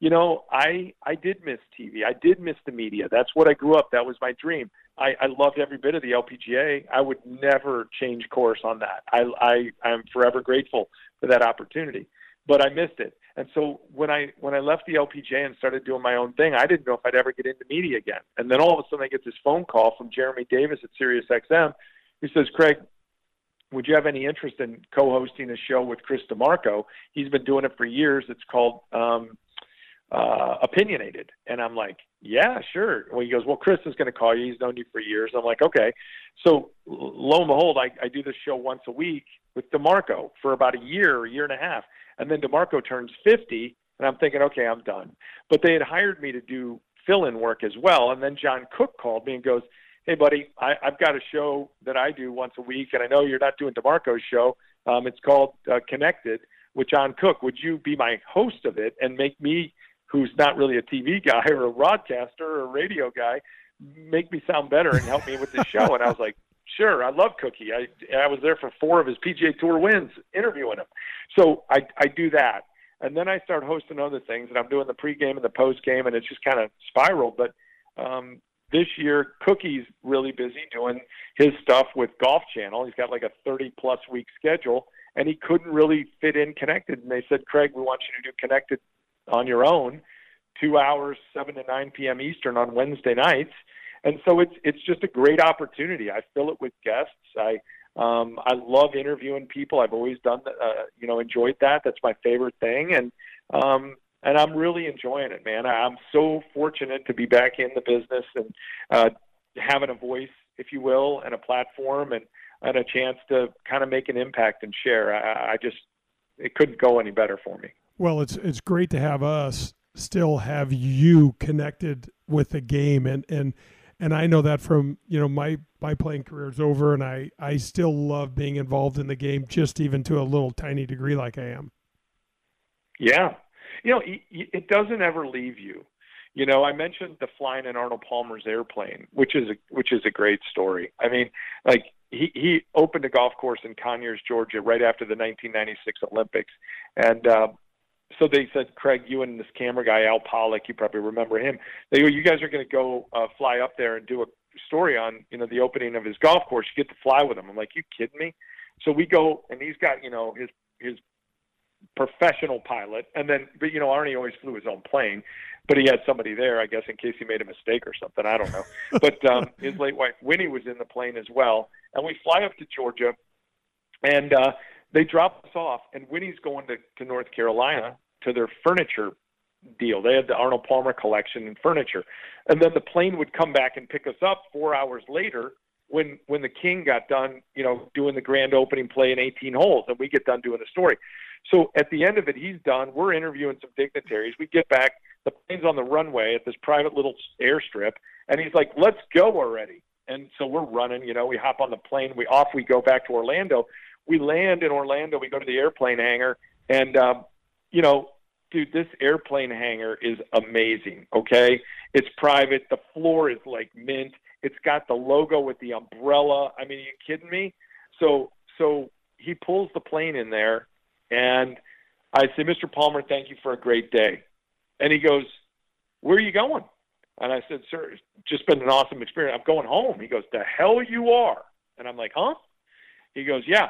you know I I did miss TV I did miss the media. That's what I grew up. That was my dream I, I loved every bit of the LPGA. I would never change course on that. I, I I'm forever grateful for that opportunity, but I missed it. And so when I when I left the LPGA and started doing my own thing, I didn't know if I'd ever get into media again. And then all of a sudden, I get this phone call from Jeremy Davis at SiriusXM. He says, "Craig, would you have any interest in co-hosting a show with Chris DiMarco? He's been doing it for years. It's called um, uh, Opinionated." And I'm like, yeah, sure. Well, he goes, well, Chris is going to call you. He's known you for years. I'm like, okay. So lo and behold, I, I do this show once a week with DiMarco for about a year, a year and a half. And then DiMarco turns 50, and I'm thinking, okay, I'm done. But they had hired me to do fill-in work as well. And then John Cook called me and goes, hey, buddy, I, I've got a show that I do once a week, and I know you're not doing DiMarco's show. Um, it's called uh, Connected with John Cook. Would you be my host of it and make me – who's not really a TV guy or a broadcaster or a radio guy, make me sound better and help me with the show. and I was like, sure, I love Cookie. I I was there for four of his PGA Tour wins, interviewing him. So I I do that, and then I start hosting other things, and I'm doing the pregame and the postgame, and it's just kind of spiraled. But um, this year, Cookie's really busy doing his stuff with Golf Channel. He's got like a 30 plus week schedule, and he couldn't really fit in Connected. And they said, Craig, we want you to do Connected on your own, two hours, seven to nine p.m. Eastern on Wednesday nights, and so it's it's just a great opportunity. I fill it with guests. I um, I love interviewing people. I've always done that. Uh, you know, enjoyed that. That's my favorite thing, and um, and I'm really enjoying it, man. I'm so fortunate to be back in the business and uh, having a voice, if you will, and a platform, and and a chance to kind of make an impact and share. I, I just it couldn't go any better for me. Well, it's it's great to have us still have you connected with the game and and and I know that from you know my my playing career is over and I I still love being involved in the game just even to a little tiny degree like I am. Yeah, you know it doesn't ever leave you. You know, I mentioned the flying in Arnold Palmer's airplane, which is a which is a great story. I mean, like he he opened a golf course in Conyers, Georgia, right after the 1996 Olympics, and uh, so they said, Craig, you and this camera guy, Al Pollock, you probably remember him. They go, you guys are going to go uh, fly up there and do a story on, you know, the opening of his golf course. You get to fly with him. I'm like, you kidding me? So we go, and he's got, you know, his his professional pilot, and then, but you know, Arnie always flew his own plane, but he had somebody there, I guess, in case he made a mistake or something. I don't know. but um, his late wife Winnie was in the plane as well, and we fly up to Georgia, and uh, they drop us off, and Winnie's going to, to North Carolina to their furniture deal. They had the Arnold Palmer collection and furniture, and then the plane would come back and pick us up four hours later when when the King got done, you know, doing the grand opening play in 18 holes, and we get done doing the story. So at the end of it, he's done. We're interviewing some dignitaries. We get back. The plane's on the runway at this private little airstrip, and he's like, "Let's go already." And so we're running. You know, we hop on the plane. We off. We go back to Orlando we land in Orlando. We go to the airplane hangar, and um, you know, dude, this airplane hangar is amazing. Okay, it's private. The floor is like mint. It's got the logo with the umbrella. I mean, are you kidding me? So, so he pulls the plane in there, and I say, Mr. Palmer, thank you for a great day. And he goes, Where are you going? And I said, Sir, it's just been an awesome experience. I'm going home. He goes, The hell you are. And I'm like, Huh? He goes, Yeah.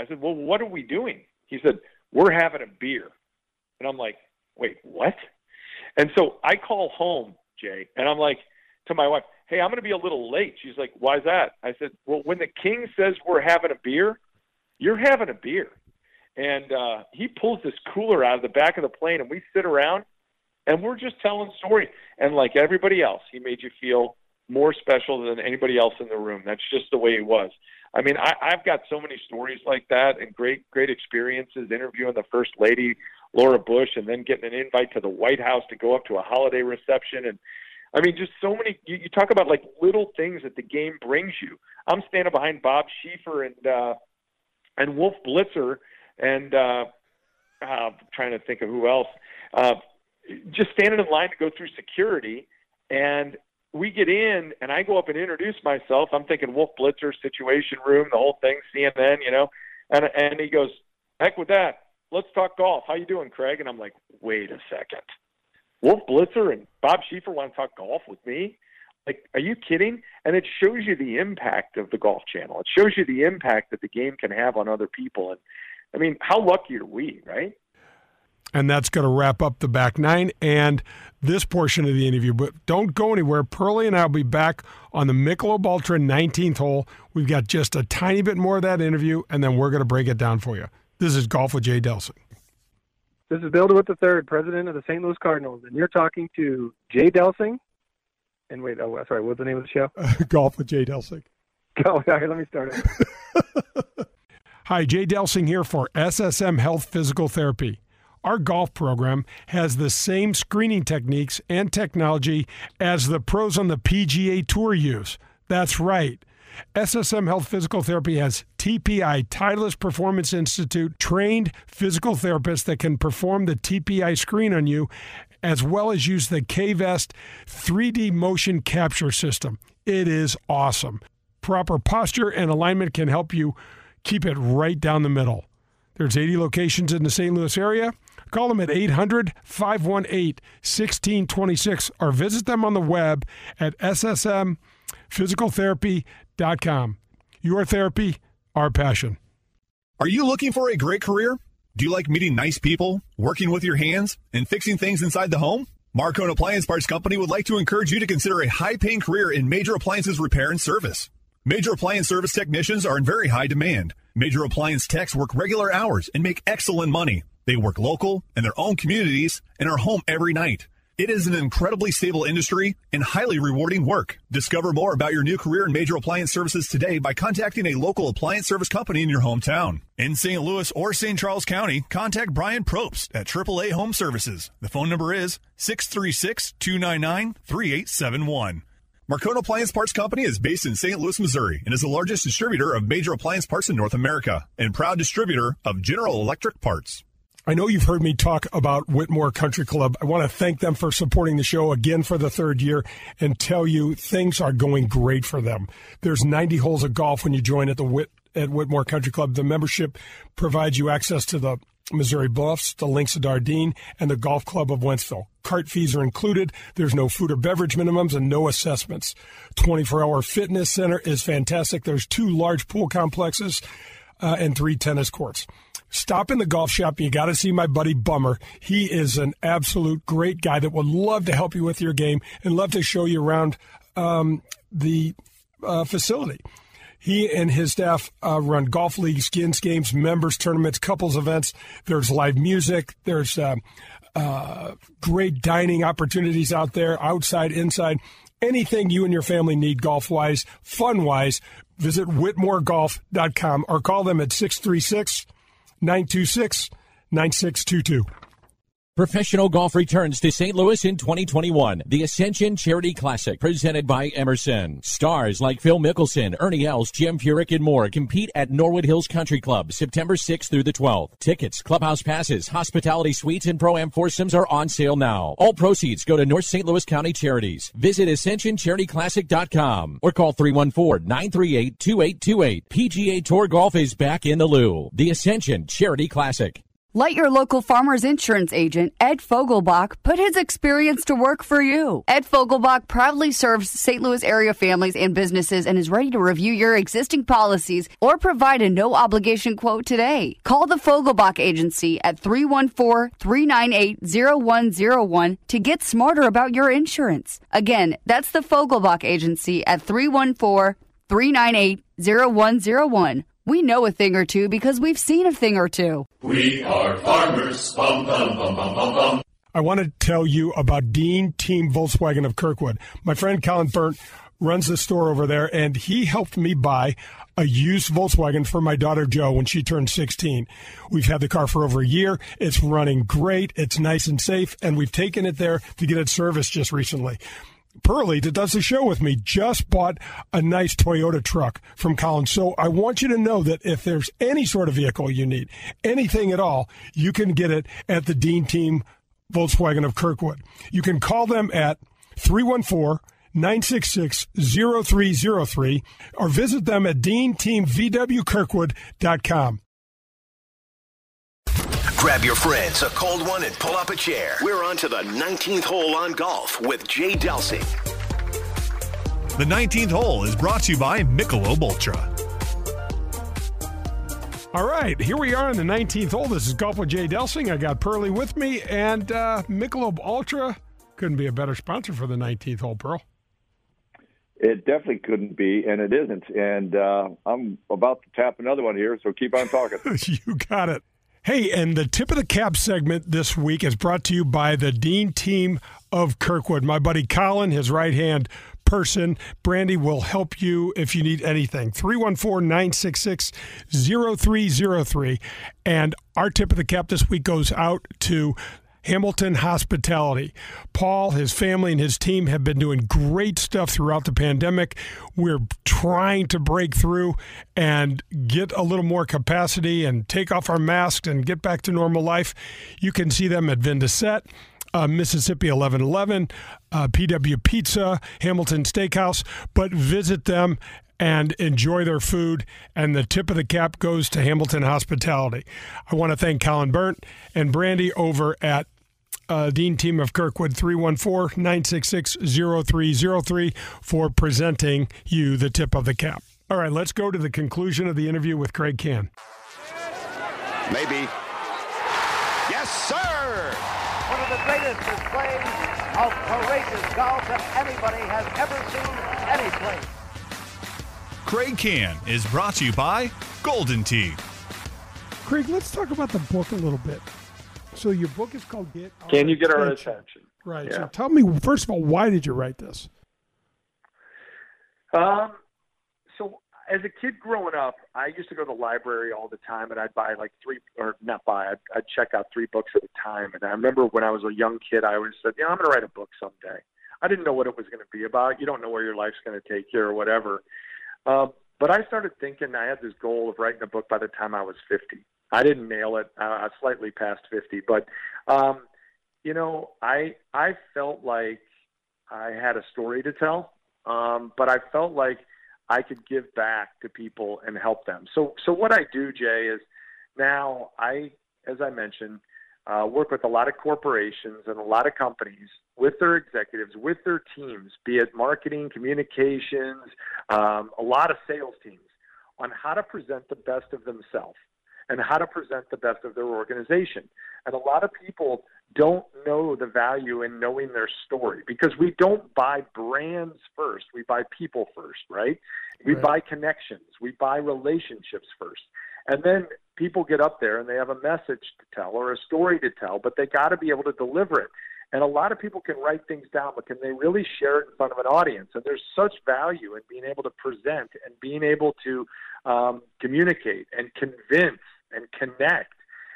I said, well, what are we doing? He said, we're having a beer. And I'm like, wait, what? And so I call home, Jay, and I'm like to my wife, hey, I'm going to be a little late. She's like, why's that? I said, well, when the king says we're having a beer, you're having a beer. And uh, he pulls this cooler out of the back of the plane, and we sit around, and we're just telling stories. And like everybody else, he made you feel more special than anybody else in the room. That's just the way he was. I mean, I, I've got so many stories like that and great, great experiences interviewing the First Lady, Laura Bush, and then getting an invite to the White House to go up to a holiday reception. And I mean, just so many. You, you talk about like little things that the game brings you. I'm standing behind Bob Schieffer and uh, and Wolf Blitzer and uh, uh, trying to think of who else. Uh, just standing in line to go through security, and we get in, and I go up and introduce myself. I'm thinking Wolf Blitzer, Situation Room, the whole thing, CNN, you know, and and he goes, "Heck with that. Let's talk golf. How you doing, Craig?" And I'm like, "Wait a second. Wolf Blitzer and Bob Schieffer want to talk golf with me? Like, are you kidding?" And it shows you the impact of the Golf Channel. It shows you the impact that the game can have on other people. And I mean, how lucky are we, right? And that's going to wrap up the back nine and this portion of the interview. But don't go anywhere. Pearlie and I will be back on the Michelob Ultra 19th hole. We've got just a tiny bit more of that interview, and then we're going to break it down for you. This is Golf with Jay Delsing. This is Bill DeWitt III, president of the St. Louis Cardinals, and you're talking to Jay Delsing. And wait, oh, sorry, what's the name of the show? Golf with Jay Delsing. Oh, sorry, let me start it. Hi, Jay Delsing here for SSM Health Physical Therapy. Our golf program has the same screening techniques and technology as the pros on the PGA Tour use. That's right. SSM Health Physical Therapy has TPI, Titleist Performance Institute, trained physical therapists that can perform the TPI screen on you, as well as use the KVest 3D motion capture system. It is awesome. Proper posture and alignment can help you keep it right down the middle. There's 80 locations in the St. Louis area. Call them at 800 518 1626 or visit them on the web at ssmphysicaltherapy.com. Your therapy, our passion. Are you looking for a great career? Do you like meeting nice people, working with your hands, and fixing things inside the home? Marcone Appliance Parts Company would like to encourage you to consider a high paying career in major appliances repair and service. Major appliance service technicians are in very high demand. Major appliance techs work regular hours and make excellent money. They work local in their own communities and are home every night. It is an incredibly stable industry and highly rewarding work. Discover more about your new career in major appliance services today by contacting a local appliance service company in your hometown. In St. Louis or St. Charles County, contact Brian Probst at AAA Home Services. The phone number is 636 299 3871. Marcone Appliance Parts Company is based in St. Louis, Missouri, and is the largest distributor of major appliance parts in North America and proud distributor of General Electric parts. I know you've heard me talk about Whitmore Country Club. I want to thank them for supporting the show again for the third year and tell you things are going great for them. There's 90 holes of golf when you join at the Whit, at Whitmore Country Club. The membership provides you access to the Missouri Bluffs, the Links of Dardenne, and the Golf Club of Wentzville. Cart fees are included. There's no food or beverage minimums and no assessments. 24 hour fitness center is fantastic. There's two large pool complexes uh, and three tennis courts. Stop in the golf shop. You got to see my buddy Bummer. He is an absolute great guy that would love to help you with your game and love to show you around um, the uh, facility. He and his staff uh, run golf leagues, skins games, members tournaments, couples events. There's live music. There's uh, uh, great dining opportunities out there, outside, inside. Anything you and your family need golf wise, fun wise, visit whitmoregolf.com or call them at 636 926 9622. Professional golf returns to St. Louis in 2021. The Ascension Charity Classic, presented by Emerson. Stars like Phil Mickelson, Ernie Els, Jim Furyk, and more compete at Norwood Hills Country Club September 6th through the 12th. Tickets, clubhouse passes, hospitality suites, and pro-am foursomes are on sale now. All proceeds go to North St. Louis County Charities. Visit AscensionCharityClassic.com or call 314-938-2828. PGA Tour Golf is back in the Lou. The Ascension Charity Classic. Let your local farmer's insurance agent, Ed Fogelbach, put his experience to work for you. Ed Fogelbach proudly serves St. Louis area families and businesses and is ready to review your existing policies or provide a no obligation quote today. Call the Fogelbach Agency at 314 398 0101 to get smarter about your insurance. Again, that's the Fogelbach Agency at 314 398 0101. We know a thing or two because we've seen a thing or two. We are farmers. Bum, bum, bum, bum, bum, bum. I want to tell you about Dean Team Volkswagen of Kirkwood. My friend Colin Burnt runs the store over there, and he helped me buy a used Volkswagen for my daughter Joe when she turned 16. We've had the car for over a year. It's running great. It's nice and safe, and we've taken it there to get it serviced just recently. Pearlie that does the show with me just bought a nice Toyota truck from Collins. So I want you to know that if there's any sort of vehicle you need, anything at all, you can get it at the Dean Team Volkswagen of Kirkwood. You can call them at 314 966 0303 or visit them at deanteamvwkirkwood.com. Grab your friends, a cold one, and pull up a chair. We're on to the 19th hole on golf with Jay Delsing. The 19th hole is brought to you by Michelob Ultra. All right, here we are in the 19th hole. This is Golf with Jay Delsing. I got Pearlie with me, and uh, Michelob Ultra couldn't be a better sponsor for the 19th hole, Pearl. It definitely couldn't be, and it isn't. And uh, I'm about to tap another one here, so keep on talking. you got it. Hey, and the tip of the cap segment this week is brought to you by the Dean team of Kirkwood. My buddy Colin, his right hand person, Brandy will help you if you need anything. 314 966 0303. And our tip of the cap this week goes out to Hamilton Hospitality. Paul, his family, and his team have been doing great stuff throughout the pandemic. We're trying to break through and get a little more capacity and take off our masks and get back to normal life. You can see them at Vin de Set. Uh, Mississippi 1111, uh, PW Pizza, Hamilton Steakhouse, but visit them and enjoy their food. And the tip of the cap goes to Hamilton Hospitality. I want to thank Colin Burnt and Brandy over at uh, Dean Team of Kirkwood 314 966 0303 for presenting you the tip of the cap. All right, let's go to the conclusion of the interview with Craig Kann. Maybe. Yes, sir! One of the greatest displays of courageous golf that anybody has ever seen any place. Craig Kann is brought to you by Golden Tee. Craig, let's talk about the book a little bit. So your book is called Get Our Can you get our Attention. attention? Right. Yeah. So tell me first of all, why did you write this? Um, so as a kid growing up, I used to go to the library all the time, and I'd buy like three, or not buy, I'd, I'd check out three books at a time. And I remember when I was a young kid, I always said, "Yeah, I'm going to write a book someday." I didn't know what it was going to be about. You don't know where your life's going to take you or whatever. Um, but I started thinking I had this goal of writing a book by the time I was 50. I didn't nail it. Uh, I was slightly past 50, but um, you know, I I felt like I had a story to tell, um, but I felt like I could give back to people and help them. So so what I do, Jay, is now I, as I mentioned, uh, work with a lot of corporations and a lot of companies with their executives, with their teams, be it marketing, communications, um, a lot of sales teams, on how to present the best of themselves and how to present the best of their organization. And a lot of people don't know the value in knowing their story because we don't buy brands first. We buy people first, right? We Right. buy connections. We buy relationships first. And then people get up there and they have a message to tell or a story to tell, but they got to be able to deliver it. And a lot of people can write things down, but can they really share it in front of an audience? And there's such value in being able to present and being able to um, communicate and convince and connect.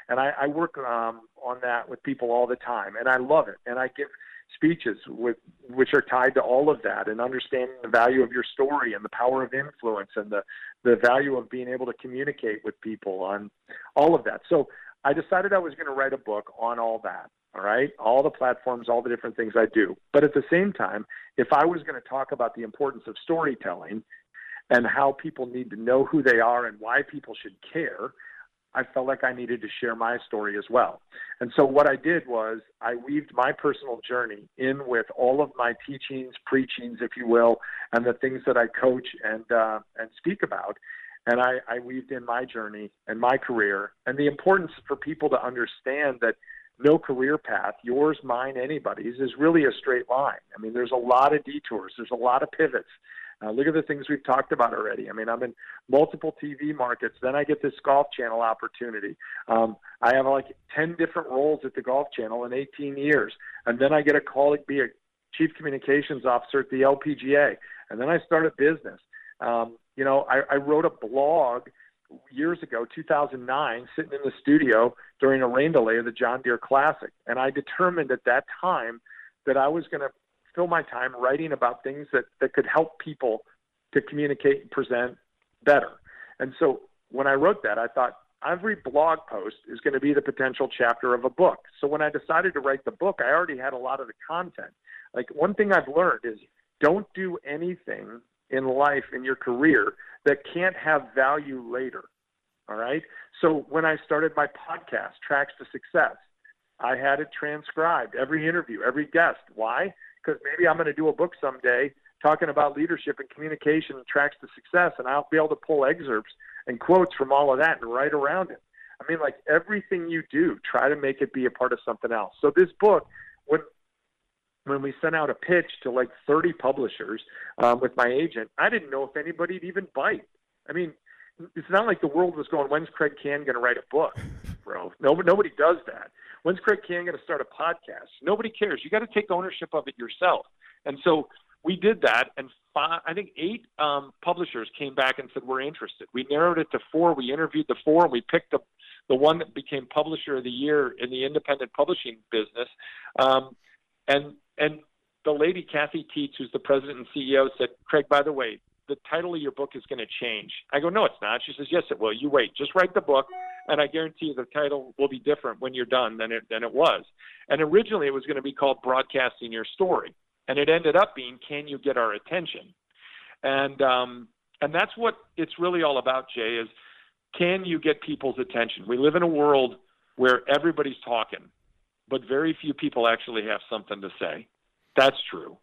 And I, I work um, on that with people all the time, and I love it. And I give speeches with which are tied to all of that and understanding the value of your story and the power of influence and the the value of being able to communicate with people on all of that. So I decided I was going to write a book on all that. All right, all the platforms, all the different things I do. But at the same time, if I was going to talk about the importance of storytelling and how people need to know who they are and why people should care, I felt like I needed to share my story as well. And so what I did was I weaved my personal journey in with all of my teachings, preachings, if you will, and the things that I coach and uh, and speak about. And I, I weaved in my journey and my career and the importance for people to understand that no career path, yours, mine, anybody's, is really a straight line. I mean, there's a lot of detours, there's a lot of pivots. Uh, look at the things we've talked about already. I mean, I'm in multiple TV markets. Then I get this Golf Channel opportunity. Um, I have like 10 different roles at the Golf Channel in 18 years. And then I get a call to be a chief communications officer at the LPGA. And then I start a business. Um, you know, I, I wrote a blog years ago, 2009, sitting in the studio during a rain delay of the John Deere Classic. And I determined at that time that I was going to fill my time writing about things that that could help people to communicate and present better. And so when I wrote that, I thought every blog post is going to be the potential chapter of a book. So when I decided to write the book, I already had a lot of the content. Like one thing I've learned is don't do anything in life in your career that can't have value later. All right? So when I started my podcast, Tracks to Success, I had it transcribed, every interview, every guest. Why? Because maybe I'm going to do a book someday talking about leadership and communication and tracks to success, and I'll be able to pull excerpts and quotes from all of that and write around it. I mean, like everything you do, try to make it be a part of something else. So this book, when when we sent out a pitch to like 30 publishers um, with my agent, I didn't know if anybody'd even bite. I mean, it's not like the world was going, when's Craig Kann going to write a book, bro? Nobody, nobody does that. When's Craig Kann going to start a podcast? Nobody cares. You got to take ownership of it yourself. And so we did that, and five, I think eight um, publishers came back and said we're interested. We narrowed it to four. We interviewed the four, and we picked the the one that became publisher of the year in the independent publishing business. Um, and and the lady Kathy Teets, who's the president and CEO, said, Craig, by the way, the title of your book is going to change. I go, no, it's not. She says, yes, it will. You wait. Just write the book, and I guarantee you the title will be different when you're done than it than it was. And originally, it was going to be called Broadcasting Your Story, and it ended up being Can You Get Our Attention? And um, and that's what it's really all about, Jay. Is can you get people's attention? We live in a world where everybody's talking, but very few people actually have something to say. That's true.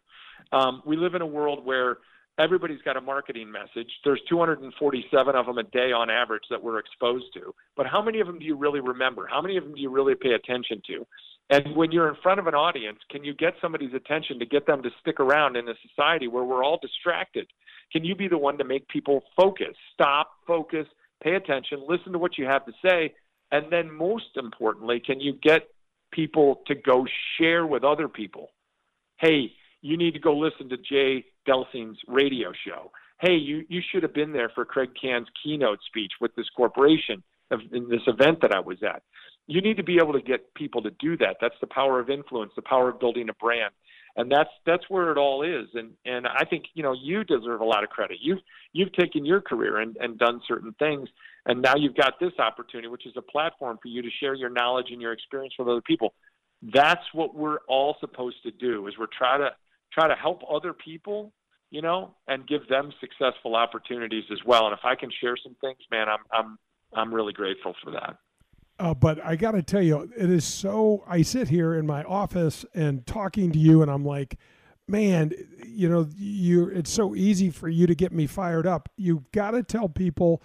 Um, we live in a world where everybody's got a marketing message. There's 247 of them a day on average that we're exposed to. But how many of them do you really remember? How many of them do you really pay attention to? And when you're in front of an audience, can you get somebody's attention to get them to stick around in a society where we're all distracted? Can you be the one to make people focus, stop, focus, pay attention, listen to what you have to say, and then most importantly, can you get people to go share with other people? Hey, you need to go listen to Jay Delsing's radio show. Hey, you, you should have been there for Craig Kann's keynote speech with this corporation in this event that I was at. You need to be able to get people to do that. That's the power of influence, the power of building a brand. And that's that's where it all is. And and I think, you know, you deserve a lot of credit. You've you've taken your career and, and done certain things and now you've got this opportunity, which is a platform for you to share your knowledge and your experience with other people. That's what we're all supposed to do is we're try to try to help other people, you know, and give them successful opportunities as well. And if I can share some things, man, I'm I'm I'm really grateful for that. Uh, but I got to tell you, it is so. I sit here in my office and talking to you, and I'm like, man, you know, you. It's so easy for you to get me fired up. You've got to tell people.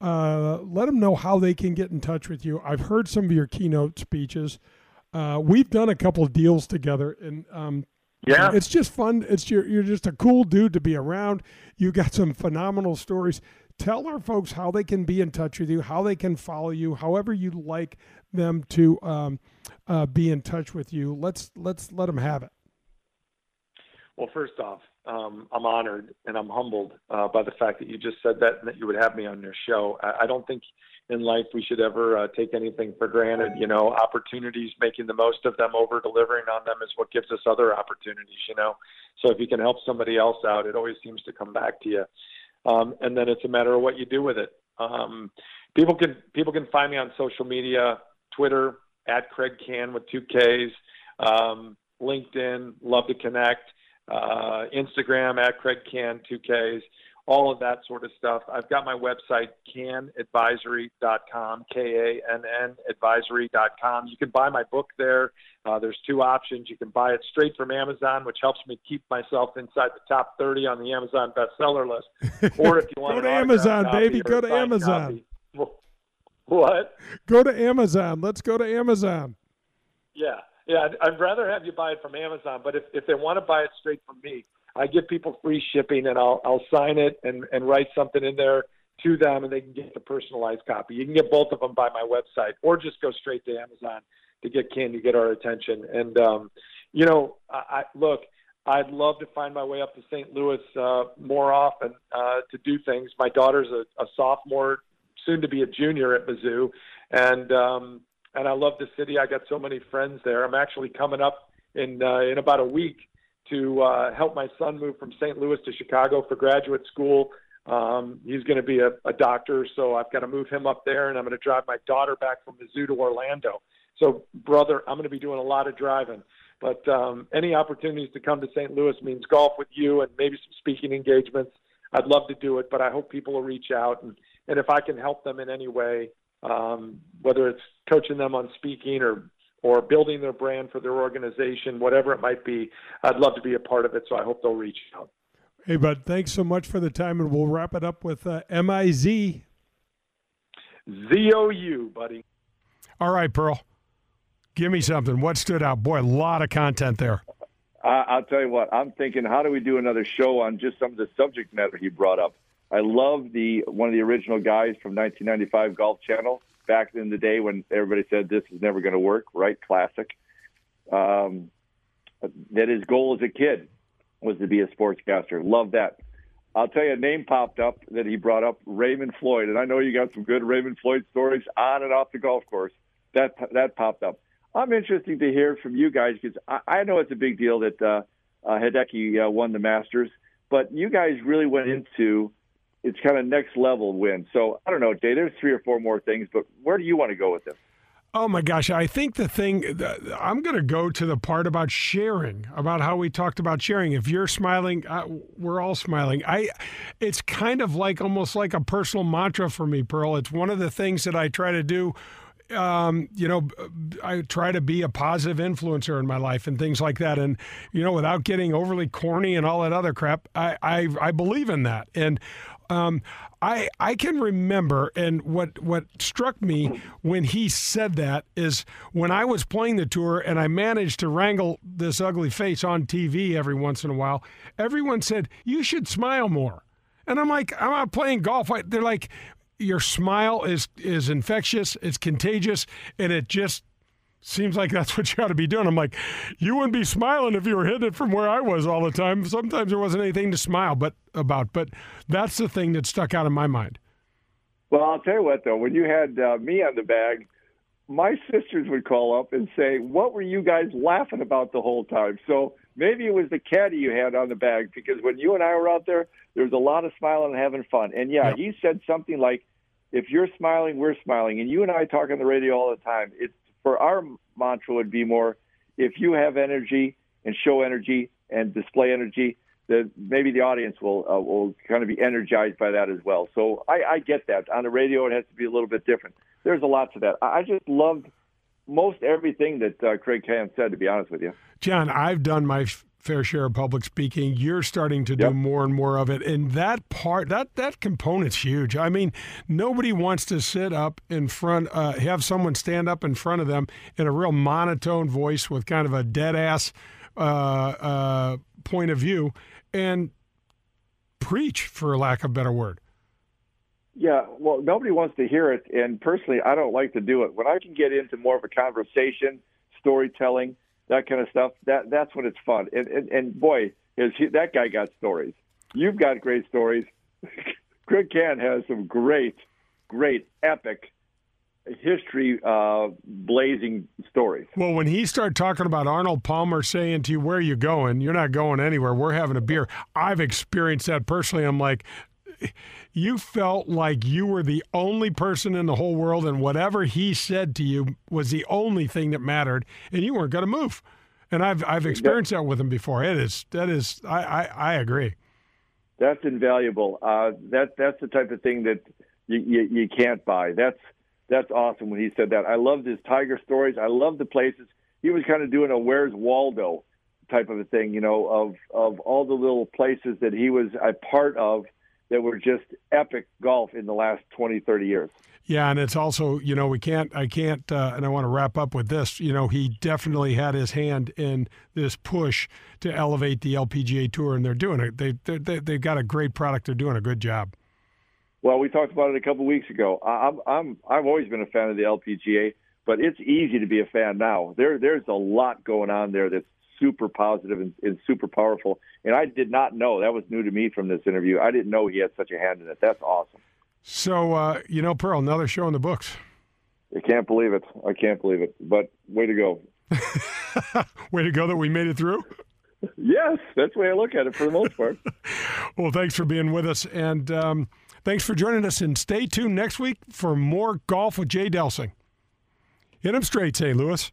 Uh, let them know how they can get in touch with you. I've heard some of your keynote speeches. Uh, we've done a couple of deals together, and um, yeah, it's just fun. It's you're, you're just a cool dude to be around. You got some phenomenal stories. Tell our folks how they can be in touch with you, how they can follow you, however you like them to um, uh, be in touch with you. Let's let's let them have it. Well, first off, um, I'm honored and I'm humbled uh, by the fact that you just said that and that you would have me on your show. I, I don't think in life we should ever uh, take anything for granted. You know, opportunities, making the most of them, over delivering on them is what gives us other opportunities. You know, so if you can help somebody else out, it always seems to come back to you. Um, and then it's a matter of what you do with it. Um, people can people can find me on social media, Twitter at Craig Kann with two Ks, um, LinkedIn, love to connect, uh, Instagram at Craig Kann two Ks all of that sort of stuff. I've got my website, kannadvisory.com, K A N N advisory.com. You can buy my book there. Uh, there's two options. You can buy it straight from Amazon, which helps me keep myself inside the top 30 on the Amazon bestseller list. Or if you want to go to Amazon, baby, go to Amazon. Copy. What? Go to Amazon. Let's go to Amazon. Yeah. Yeah, I'd, I'd rather have you buy it from Amazon, but if, if they want to buy it straight from me, I give people free shipping, and I'll I'll sign it and and write something in there to them, and they can get the personalized copy. You can get both of them by my website, or just go straight to Amazon to get Can You Get Our Attention. And um, you know, I, I look. I'd love to find my way up to St. Louis uh, more often uh, to do things. My daughter's a, a sophomore, soon to be a junior at Mizzou, and um, and I love the city. I got so many friends there. I'm actually coming up in uh, in about a week to uh, help my son move from St. Louis to Chicago for graduate school. Um, he's going to be a, a doctor, so I've got to move him up there, and I'm going to drive my daughter back from the zoo to Orlando. So, brother, I'm going to be doing a lot of driving. But um, any opportunities to come to St. Louis means golf with you and maybe some speaking engagements. I'd love to do it, but I hope people will reach out and, and if I can help them in any way, um, whether it's coaching them on speaking or or building their brand for their organization, whatever it might be, I'd love to be a part of it. So I hope they'll reach out. Hey, bud, thanks so much for the time, and we'll wrap it up with uh, MIZ. Z O U, buddy. All right, Pearl. Give me something. What stood out? Boy, a lot of content there. I, I'll tell you what. I'm thinking, how do we do another show on just some of the subject matter he brought up? I love the one of the original guys from 1995 Golf Channel back in the day when everybody said this is never going to work. Right, classic. Um, that his goal as a kid was to be a sportscaster. Love that. I'll tell you, a name popped up that he brought up, Raymond Floyd, and I know you got some good Raymond Floyd stories on and off the golf course. That that popped up. I'm interested to hear from you guys because I, I know it's a big deal that uh, uh, Hideki uh, won the Masters, but you guys really went into it's kind of next level win. So I don't know, Jay. There's three or four more things, but where do you want to go with this? Oh my gosh, I think the thing I'm going to go to the part about sharing, about how we talked about sharing. If you're smiling, uh, we're all smiling. I it's kind of like almost like a personal mantra for me, Pearl. It's one of the things that I try to do um, you know, I try to be a positive influencer in my life and things like that. And, you know, without getting overly corny and all that other crap, I, I, I believe in that. And um, I I can remember, and what what struck me when he said that is when I was playing the tour and I managed to wrangle this ugly face on TV every once in a while. Everyone said you should smile more, and I'm like I'm not playing golf. They're like your smile is is infectious, it's contagious, and it just seems like that's what you ought to be doing. I'm like, you wouldn't be smiling if you were hitting it from where I was all the time. Sometimes there wasn't anything to smile but about, but that's the thing that stuck out in my mind. Well, I'll tell you what though, when you had uh, me on the bag, my sisters would call up and say, "What were you guys laughing about the whole time?" So maybe it was the caddy you had on the bag because when you and I were out there, there was a lot of smiling and having fun. And yeah, he said something like, "If you're smiling, we're smiling." And you and I talk on the radio all the time. It's for our mantra would be more if you have energy and show energy and display energy, then maybe the audience will uh, will kind of be energized by that as well. So I, I get that. On the radio, it has to be a little bit different. There's a lot to that. I just loved most everything that uh, Craig Kann said. To be honest with you, John, I've done my fair share of public speaking. You're starting to do more and more of it, and that part, that that component's huge. I mean, nobody wants to sit up in front, uh, have someone stand up in front of them in a real monotone voice with kind of a dead ass uh, uh, point of view and preach, for lack of a better word. Yeah, well, nobody wants to hear it, and personally, I don't like to do it. When I can get into more of a conversation, storytelling that kind of stuff. That that's when it's fun. And and, and boy, is he, that guy got stories. You've got great stories. Greg Kann has some great, great, epic history uh, blazing stories. Well, when he started talking about Arnold Palmer saying to you, "Where are you going? You're not going anywhere. We're having a beer." I've experienced that personally. I'm like, you felt like you were the only person in the whole world, and whatever he said to you was the only thing that mattered, and you weren't going to move. And I've I've experienced that with him before. It is that is I I, I agree. That's invaluable. Uh, that that's the type of thing that you, you you can't buy. That's that's awesome when he said that. I loved his tiger stories. I love the places he was kind of doing a Where's Waldo type of a thing, you know, of of all the little places that he was a part of that were just epic golf in the last 20, 30 years. Yeah, and it's also, you know, we can't, I can't, uh, and I want to wrap up with this. You know, he definitely had his hand in this push to elevate the LPGA Tour, and they're doing it. They, they, they've got a great product. They're doing a good job. Well, we talked about it a couple of weeks ago. I'm, I'm, I've always been a fan of the LPGA, but it's easy to be a fan now. There, there's a lot going on there that's super positive and, and super powerful. And I did not know that was new to me from this interview. I didn't know he had such a hand in it. That's awesome. So, uh, you know, Pearl, another show in the books. I can't believe it. I can't believe it. But way to go. way to go that we made it through. Yes, that's the way I look at it for the most part. well, thanks for being with us, and um, thanks for joining us. And stay tuned next week for more golf with Jay Delsing. Hit him straight, St. Louis.